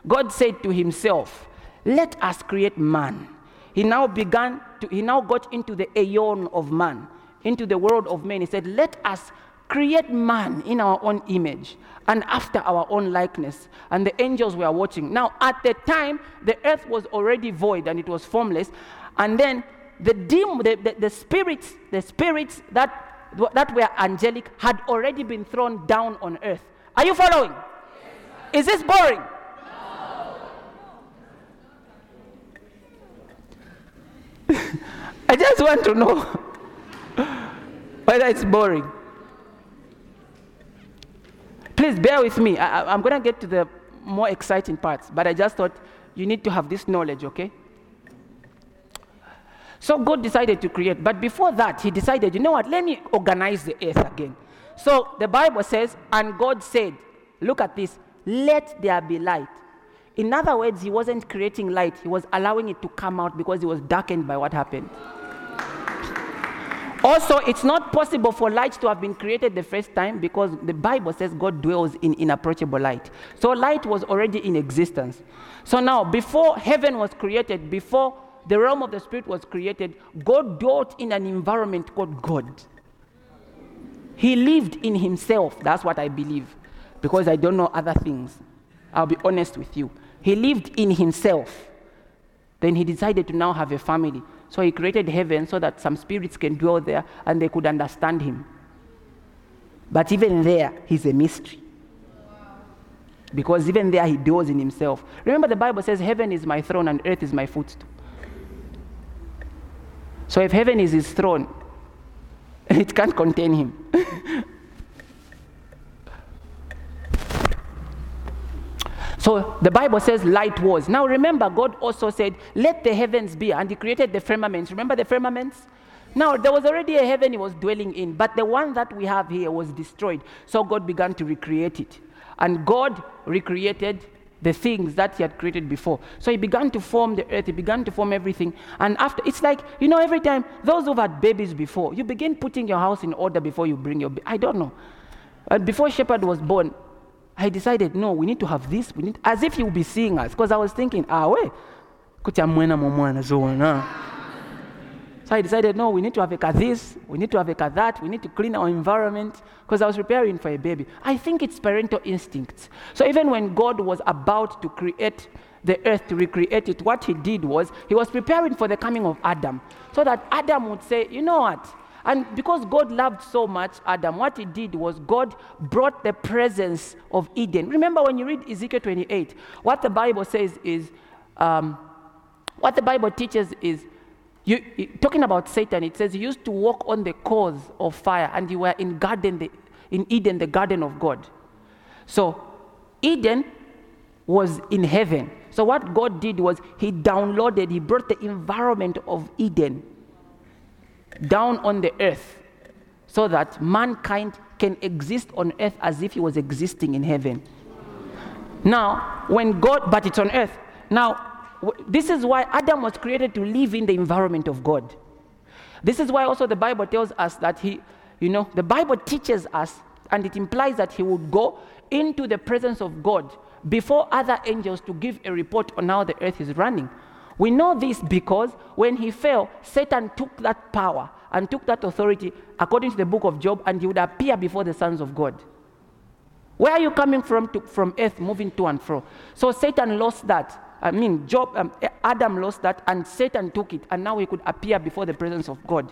God said to himself, Let us create man. He now began to, he now got into the aeon of man, into the world of men. He said, Let us create man in our own image and after our own likeness. And the angels were watching. Now, at the time, the earth was already void and it was formless. And then the dim, the, the, the spirits, the spirits that that were angelic had already been thrown down on earth. Are you following? Is this boring? I just want to know whether it's boring. Please bear with me. I, am going to get to the more exciting parts, but I just thought you need to have this knowledge, okay? So God decided to create. But before that, He decided, you know what, let me organize the earth again. So the Bible says, and God said, look at this, let there be light. In other words, He wasn't creating light, He was allowing it to come out because it was darkened by what happened. Also, it's not possible for light to have been created the first time because the Bible says God dwells in inapproachable light. So light was already in existence. So now, before heaven was created, before the realm of the spirit was created, God dwelt in an environment called God. He lived in himself. That's what I believe. Because I don't know other things. I'll be honest with you. He lived in himself. Then he decided to now have a family. So he created heaven so that some spirits can dwell there and they could understand him. But even there, he's a mystery. Because even there, he dwells in himself. Remember, the Bible says, Heaven is my throne and earth is my footstool. So if heaven is his throne, it can't contain him. so the Bible says light was. Now remember, God also said, Let the heavens be. And he created the firmaments. Remember the firmaments? Now, there was already a heaven he was dwelling in, but the one that we have here was destroyed. So God began to recreate it. And God recreated the things that he had created before. So he began to form the earth, he began to form everything. And after, it's like, you know, every time, those who've had babies before, you begin putting your house in order before you bring your. I don't know. And before Shepherd was born, I decided, no, we need to have this. We need, as if would be seeing us. Because I was thinking, ah, wait. So I decided, no, we need to have a this, we need to have a that, we need to clean our environment, because I was preparing for a baby. I think it's parental instincts. So even when God was about to create the earth, to recreate it, what he did was he was preparing for the coming of Adam, so that Adam would say, you know what? And because God loved so much Adam, what he did was God brought the presence of Eden. Remember when you read Ezekiel 28, what the Bible says is, um, what the Bible teaches is you, talking about Satan, it says he used to walk on the coals of fire and you were in garden, the, in Eden, the garden of God. So Eden was in heaven. So what God did was he downloaded, he brought the environment of Eden down on the earth so that mankind can exist on earth as if he was existing in heaven. Now, when God, but it's on earth. Now, this is why Adam was created to live in the environment of God. This is why also the Bible tells us that he, you know, the Bible teaches us and it implies that he would go into the presence of God before other angels to give a report on how the earth is running. We know this because when he fell, Satan took that power and took that authority according to the book of Job and he would appear before the sons of God. Where are you coming from to, from earth moving to and fro? So Satan lost that. I mean, Job, um, Adam lost that, and Satan took it, and now he could appear before the presence of God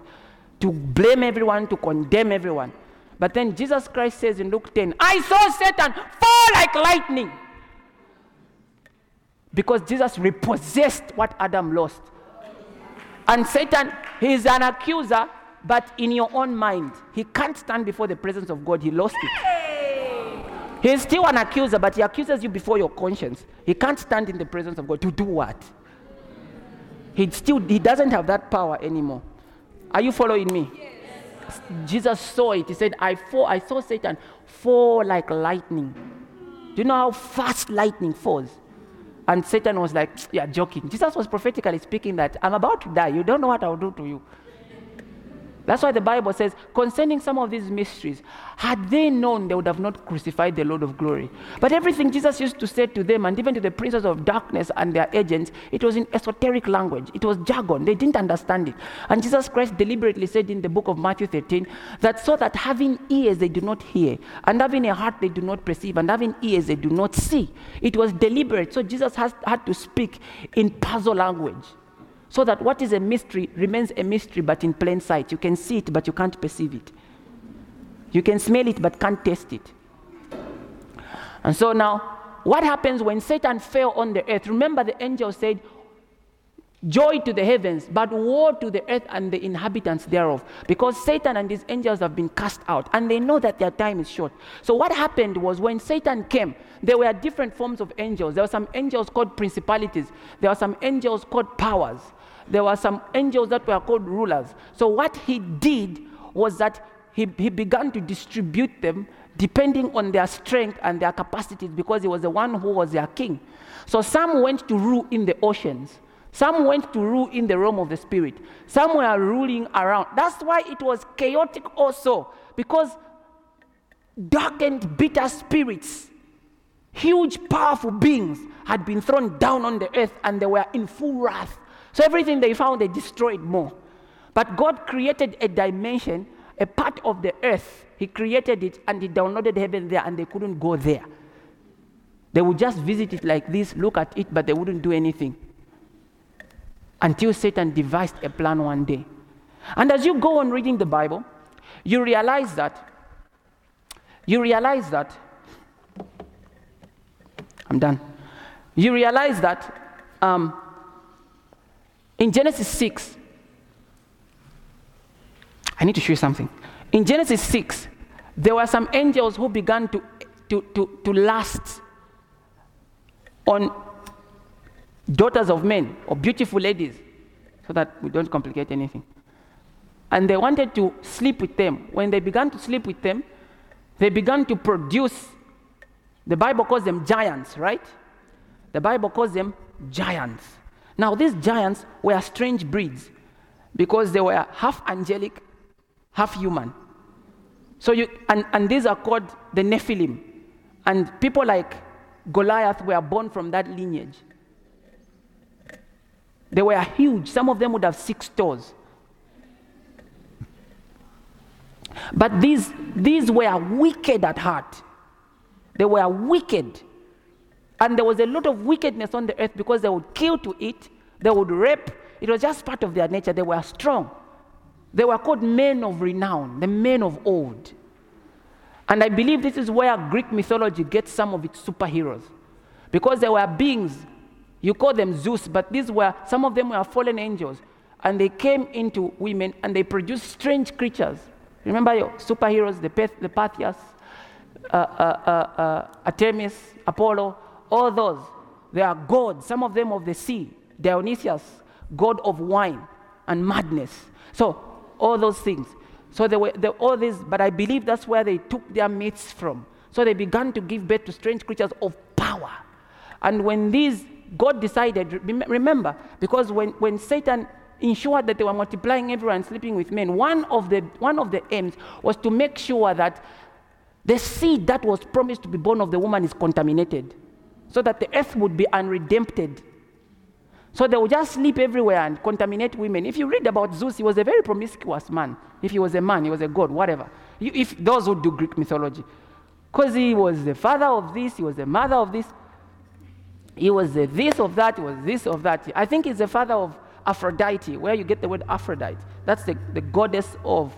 to blame everyone, to condemn everyone. But then Jesus Christ says in Luke 10, I saw Satan fall like lightning. Because Jesus repossessed what Adam lost. And Satan, he is an accuser, but in your own mind, he can't stand before the presence of God. He lost it. He's still an accuser, but he accuses you before your conscience. He can't stand in the presence of God to do what? He still he doesn't have that power anymore. Are you following me? Yes. Jesus saw it. He said, I fall, I saw Satan fall like lightning. Do you know how fast lightning falls? And Satan was like, You're joking. Jesus was prophetically speaking that I'm about to die. You don't know what I'll do to you. That's why the Bible says, concerning some of these mysteries, had they known, they would have not crucified the Lord of glory. But everything Jesus used to say to them, and even to the princes of darkness and their agents, it was in esoteric language. It was jargon. They didn't understand it. And Jesus Christ deliberately said in the book of Matthew 13 that so that having ears they do not hear, and having a heart they do not perceive, and having ears they do not see. It was deliberate. So Jesus has, had to speak in puzzle language so that what is a mystery remains a mystery but in plain sight. You can see it but you can't perceive it. You can smell it but can't taste it. And so now, what happens when Satan fell on the earth? Remember, the angel said, Joy to the heavens, but woe to the earth and the inhabitants thereof. Because Satan and his angels have been cast out, and they know that their time is short. So, what happened was when Satan came, there were different forms of angels. There were some angels called principalities, there were some angels called powers, there were some angels that were called rulers. So, what he did was that he, he began to distribute them depending on their strength and their capacities because he was the one who was their king. So, some went to rule in the oceans. Some went to rule in the realm of the spirit. Some were ruling around. That's why it was chaotic also, because darkened, bitter spirits, huge, powerful beings had been thrown down on the earth and they were in full wrath. So everything they found, they destroyed more. But God created a dimension, a part of the earth. He created it and He downloaded heaven there, and they couldn't go there. They would just visit it like this, look at it, but they wouldn't do anything until Satan devised a plan one day. And as you go on reading the Bible, you realize that, you realize that, I'm done. You realize that um, in Genesis 6, I need to show you something. In Genesis 6, there were some angels who began to, to, to, to lust on daughters of men or beautiful ladies so that we don't complicate anything. And they wanted to sleep with them. When they began to sleep with them, they began to produce, the Bible calls them giants, right? The Bible calls them giants. Now, these giants were strange breeds because they were half angelic, half human. So you, and, and these are called the Nephilim. And people like Goliath were born from that lineage. They were huge. Some of them would have six toes. But these, these were wicked at heart. They were wicked. And there was a lot of wickedness on the earth because they would kill to eat, they would rape. It was just part of their nature. They were strong. They were called men of renown, the men of old. And I believe this is where Greek mythology gets some of its superheroes. Because they were beings you call them Zeus, but these were, some of them were fallen angels. And they came into women and they produced strange creatures. Remember your superheroes, the, the Pythias, uh, uh, uh, uh, Artemis, Apollo, all those. They are gods, some of them of the sea. Dionysius, god of wine and madness. So, all those things. So, they were they, all these, but I believe that's where they took their myths from. So, they began to give birth to strange creatures of power. And when these God decided, remember, because when, when Satan ensured that they were multiplying everyone sleeping with men, one of, the, one of the aims was to make sure that the seed that was promised to be born of the woman is contaminated, so that the earth would be unredempted. So they would just sleep everywhere and contaminate women. If you read about Zeus, he was a very promiscuous man. If he was a man, he was a god, whatever. If those who do Greek mythology, because he was the father of this, he was the mother of this. He was the this of that, he was this of that. I think he's the father of Aphrodite, where you get the word Aphrodite. That's the, the goddess of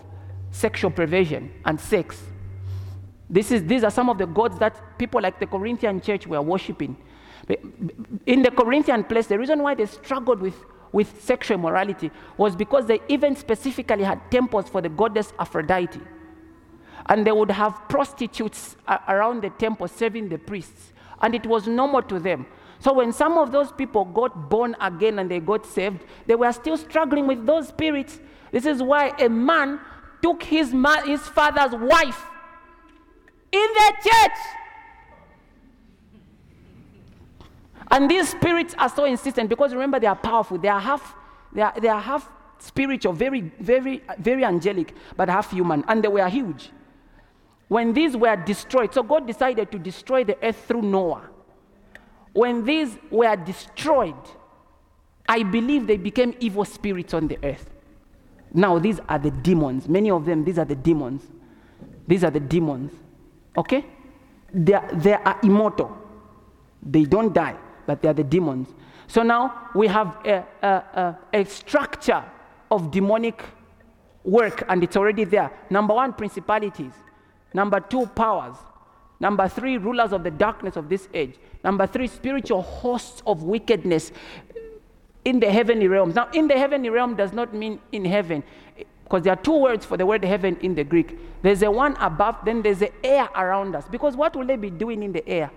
sexual perversion and sex. This is, these are some of the gods that people like the Corinthian church were worshiping. In the Corinthian place, the reason why they struggled with, with sexual immorality was because they even specifically had temples for the goddess Aphrodite. And they would have prostitutes around the temple serving the priests. And it was normal to them. So when some of those people got born again and they got saved, they were still struggling with those spirits. This is why a man took his, ma- his father's wife in the church. And these spirits are so insistent because remember they are powerful. They are half, they are, they are half spiritual, very, very, very angelic, but half human, and they were huge. When these were destroyed, so God decided to destroy the earth through Noah. When these were destroyed, I believe they became evil spirits on the earth. Now, these are the demons. Many of them, these are the demons. These are the demons. Okay? They are, they are immortal. They don't die, but they are the demons. So now we have a, a, a, a structure of demonic work, and it's already there. Number one, principalities. Number two, powers. Number three, rulers of the darkness of this age. Number three, spiritual hosts of wickedness in the heavenly realms. Now, in the heavenly realm does not mean in heaven, because there are two words for the word heaven in the Greek. There's a one above, then there's the air around us. Because what will they be doing in the air?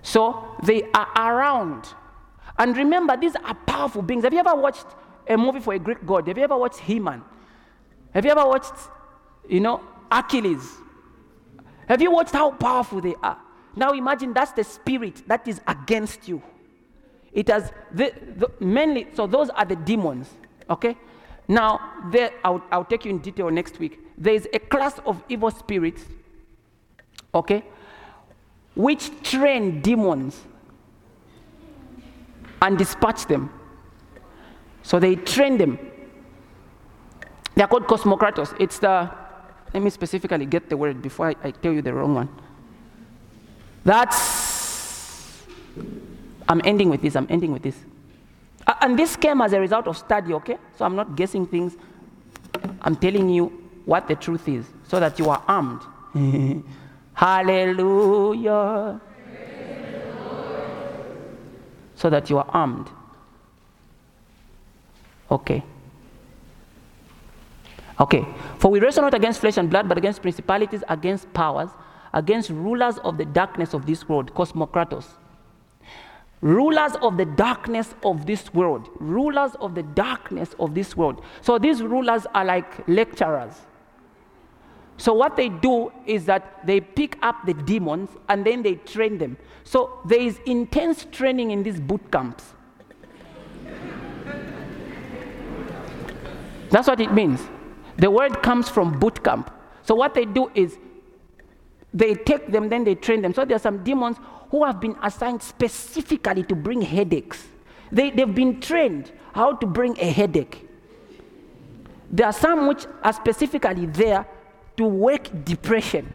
So they are around. And remember, these are powerful beings. Have you ever watched a movie for a Greek god? Have you ever watched He-Man? Have you ever watched, you know, Achilles? Have you watched how powerful they are? Now imagine that's the spirit that is against you. It has the, the, mainly, so those are the demons, okay? Now, there, I'll, I'll take you in detail next week. There is a class of evil spirits, okay, which train demons and dispatch them. So they train them. They are called cosmokratos. It's the, let me specifically get the word before I, I tell you the wrong one. That's, I'm ending with this, I'm ending with this. And this came as a result of study, okay? So I'm not guessing things. I'm telling you what the truth is so that you are armed. Hallelujah. So that you are armed. Okay. Okay. For we wrestle not against flesh and blood, but against principalities, against powers, against rulers of the darkness of this world, cosmokratos. Rulers of the darkness of this world. Rulers of the darkness of this world. So these rulers are like lecturers. So what they do is that they pick up the demons and then they train them. So there is intense training in these boot camps. That's what it means. The word comes from boot camp. So what they do is they take them, then they train them. So there are some demons who have been assigned specifically to bring headaches. They, they've been trained how to bring a headache. There are some which are specifically there to work depression.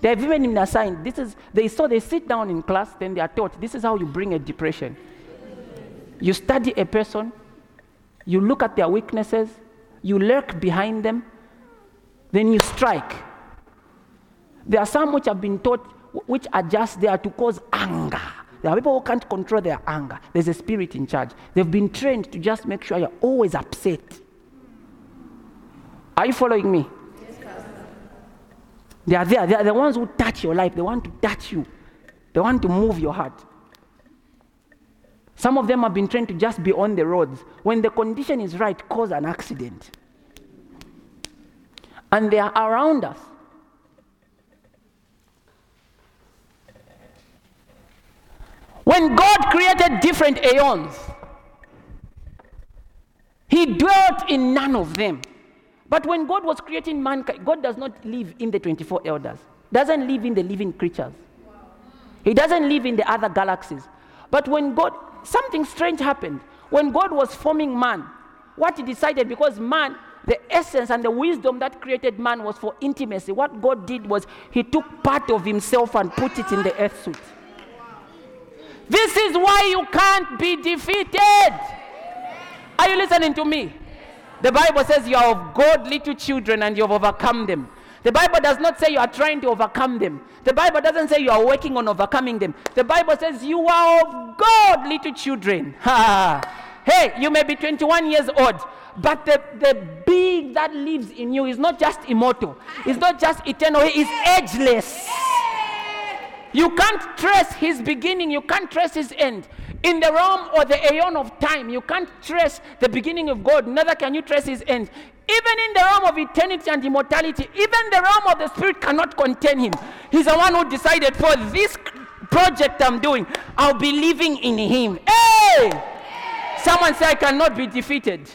They have even been assigned. This is they so they sit down in class, then they are taught this is how you bring a depression. You study a person, you look at their weaknesses, you lurk behind them, then you strike. There are some which have been taught, which are just there to cause anger. There are people who can't control their anger. There's a spirit in charge. They've been trained to just make sure you're always upset. Are you following me? they are there. They are the ones who touch your life. They want to touch you. They want to move your heart. Some of them have been trained to just be on the roads. When the condition is right, cause an accident. And they are around us. When God created different aeons, He dwelt in none of them. But when God was creating mankind, God does not live in the 24 elders, doesn't live in the living creatures. He doesn't live in the other galaxies. But when God, something strange happened. When God was forming man, what he decided, because man, the essence and the wisdom that created man was for intimacy. What God did was he took part of himself and put it in the earth suit. This is why you can't be defeated. Are you listening to me? The Bible says you are of God, little children, and you have overcome them. The Bible does not say you are trying to overcome them. The Bible doesn't say you are working on overcoming them. The Bible says you are of God, little children. hey, you may be 21 years old, but the, the being that lives in you is not just immortal, it's not just eternal, he is ageless. You can't trace his beginning, you can't trace his end. In the realm or the aeon of time, you can't trace the beginning of God, neither can you trace his end. Even in the realm of eternity and immortality, even the realm of the spirit cannot contain him. He's the one who decided for this project I'm doing, I'll be living in him. Hey! Someone say, I cannot be defeated.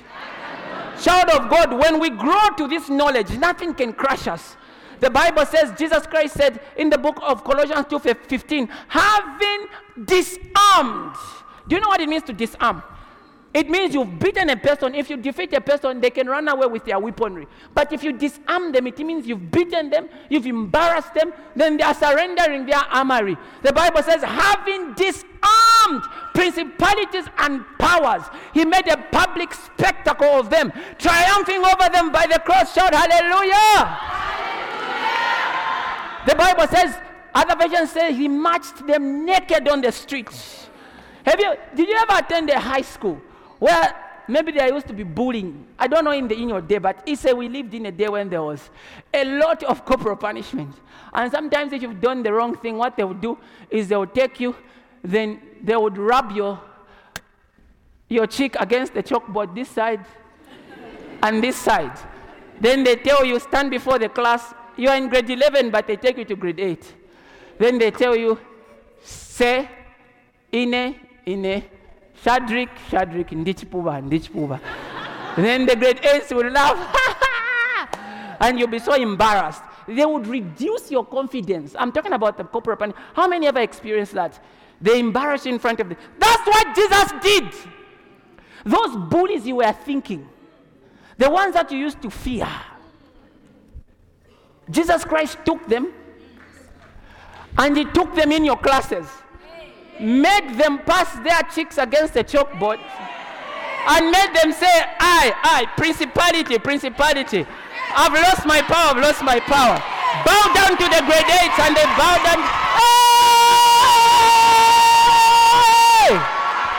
Child of God, when we grow to this knowledge, nothing can crush us. The Bible says, Jesus Christ said in the book of Colossians 2 15, having disarmed. Do you know what it means to disarm? It means you've beaten a person. If you defeat a person, they can run away with their weaponry. But if you disarm them, it means you've beaten them, you've embarrassed them, then they are surrendering their armory. The Bible says, having disarmed principalities and powers, he made a public spectacle of them, triumphing over them by the cross. Shout hallelujah! The Bible says, other versions say he marched them naked on the streets. Have you, did you ever attend a high school well, maybe there used to be bullying. I don't know in the in your day, but he said we lived in a day when there was a lot of corporal punishment. And sometimes if you've done the wrong thing, what they would do is they would take you, then they would rub your your cheek against the chalkboard this side and this side. Then they tell you stand before the class. You are in grade 11, but they take you to grade 8. Then they tell you say ine ine Shadrach, Shadrach, Ndichipuba, Ndichipuba. then the grade ace will laugh, and you'll be so embarrassed. They would reduce your confidence. I'm talking about the corporate panic. How many ever experienced that? They embarrass you in front of them. That's what Jesus did. Those bullies you were thinking, the ones that you used to fear, Jesus Christ took them and he took them in your classes made them pass their cheeks against the chalkboard and made them say, I, I, principality, principality. I've lost my power, I've lost my power. Bow down to the eight and they bow down. Hey!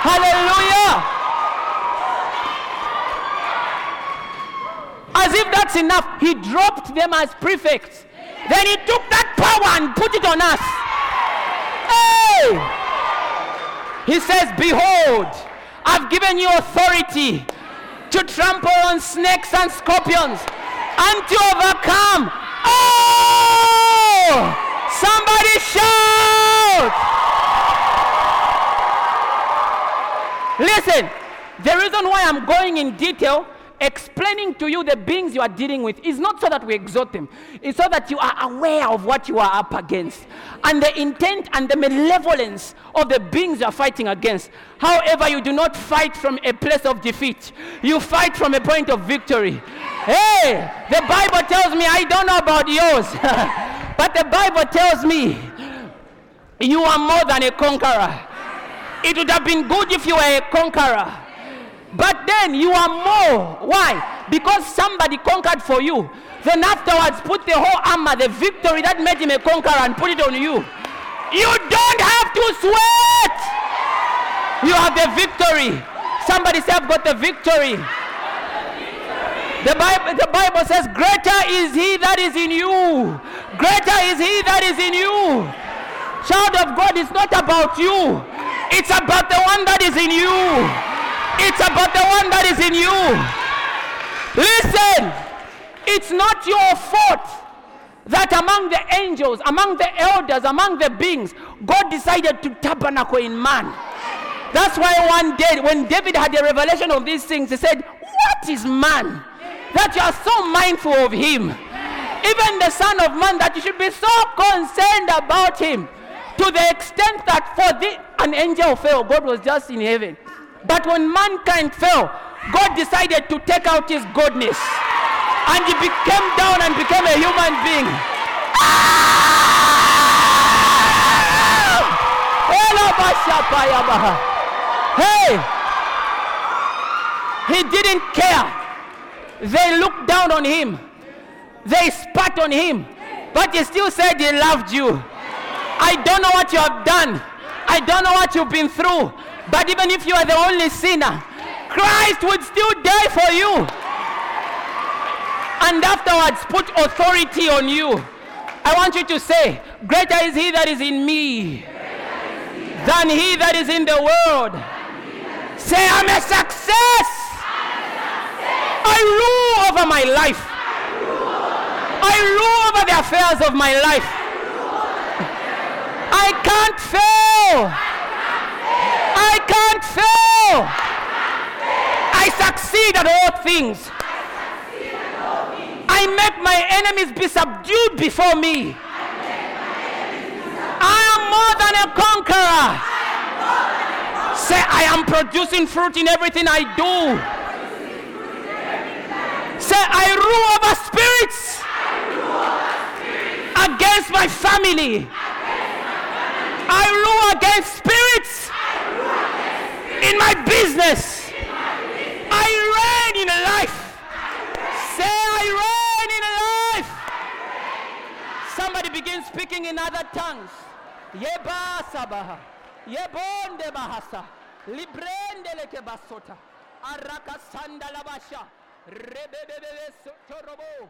Hallelujah! As if that's enough, he dropped them as prefects. Then he took that power and put it on us. Hey! He says, Behold, I've given you authority to trample on snakes and scorpions and to overcome. Oh! Somebody shout! Listen, the reason why I'm going in detail explaining to you the beings you are dealing with is not so that we exhort them, it's so that you are aware of what you are up against and the intent and the malevolence of the beings you are fighting against. However, you do not fight from a place of defeat, you fight from a point of victory. Hey, the Bible tells me, I don't know about yours, but the Bible tells me you are more than a conqueror. It would have been good if you were a conqueror. But then you are more. Why? Because somebody conquered for you. Then afterwards, put the whole armor, the victory that made him a conqueror, and put it on you. You don't have to sweat. You have the victory. Somebody say, I've got the victory. The Bible, the Bible says, Greater is he that is in you. Greater is he that is in you. Child of God, it's not about you, it's about the one that is in you. It's about the one that is in you. Listen, it's not your fault that among the angels, among the elders, among the beings, God decided to tabernacle in man. That's why one day, when David had a revelation of these things, he said, What is man? That you are so mindful of him. Even the Son of Man, that you should be so concerned about him. To the extent that for the, an angel fell, God was just in heaven. But when mankind fell, God decided to take out his goodness. And he became down and became a human being. Ah! Hey! He didn't care. They looked down on him. They spat on him. But he still said he loved you. I don't know what you have done. I don't know what you've been through. But even if you are the only sinner, Christ would still die for you. And afterwards, put authority on you. I want you to say, Greater is he that is in me than he that is in the world. Say, I'm a success. I rule over my life. I rule over the affairs of my life. I can't fail. I can't fail. I succeed at all things. I make my enemies be subdued before me. I am more than a conqueror. Say, I am producing fruit in everything I do. Say, I rule over spirits against my family. I rule against spirits in my business. I reign in life. Say, I reign in life. Somebody begin speaking in other tongues. Yeba sabaha. Yebonde bahasa. Librende leke basota. Araka sanda labasha. Rebebebe sotorobo.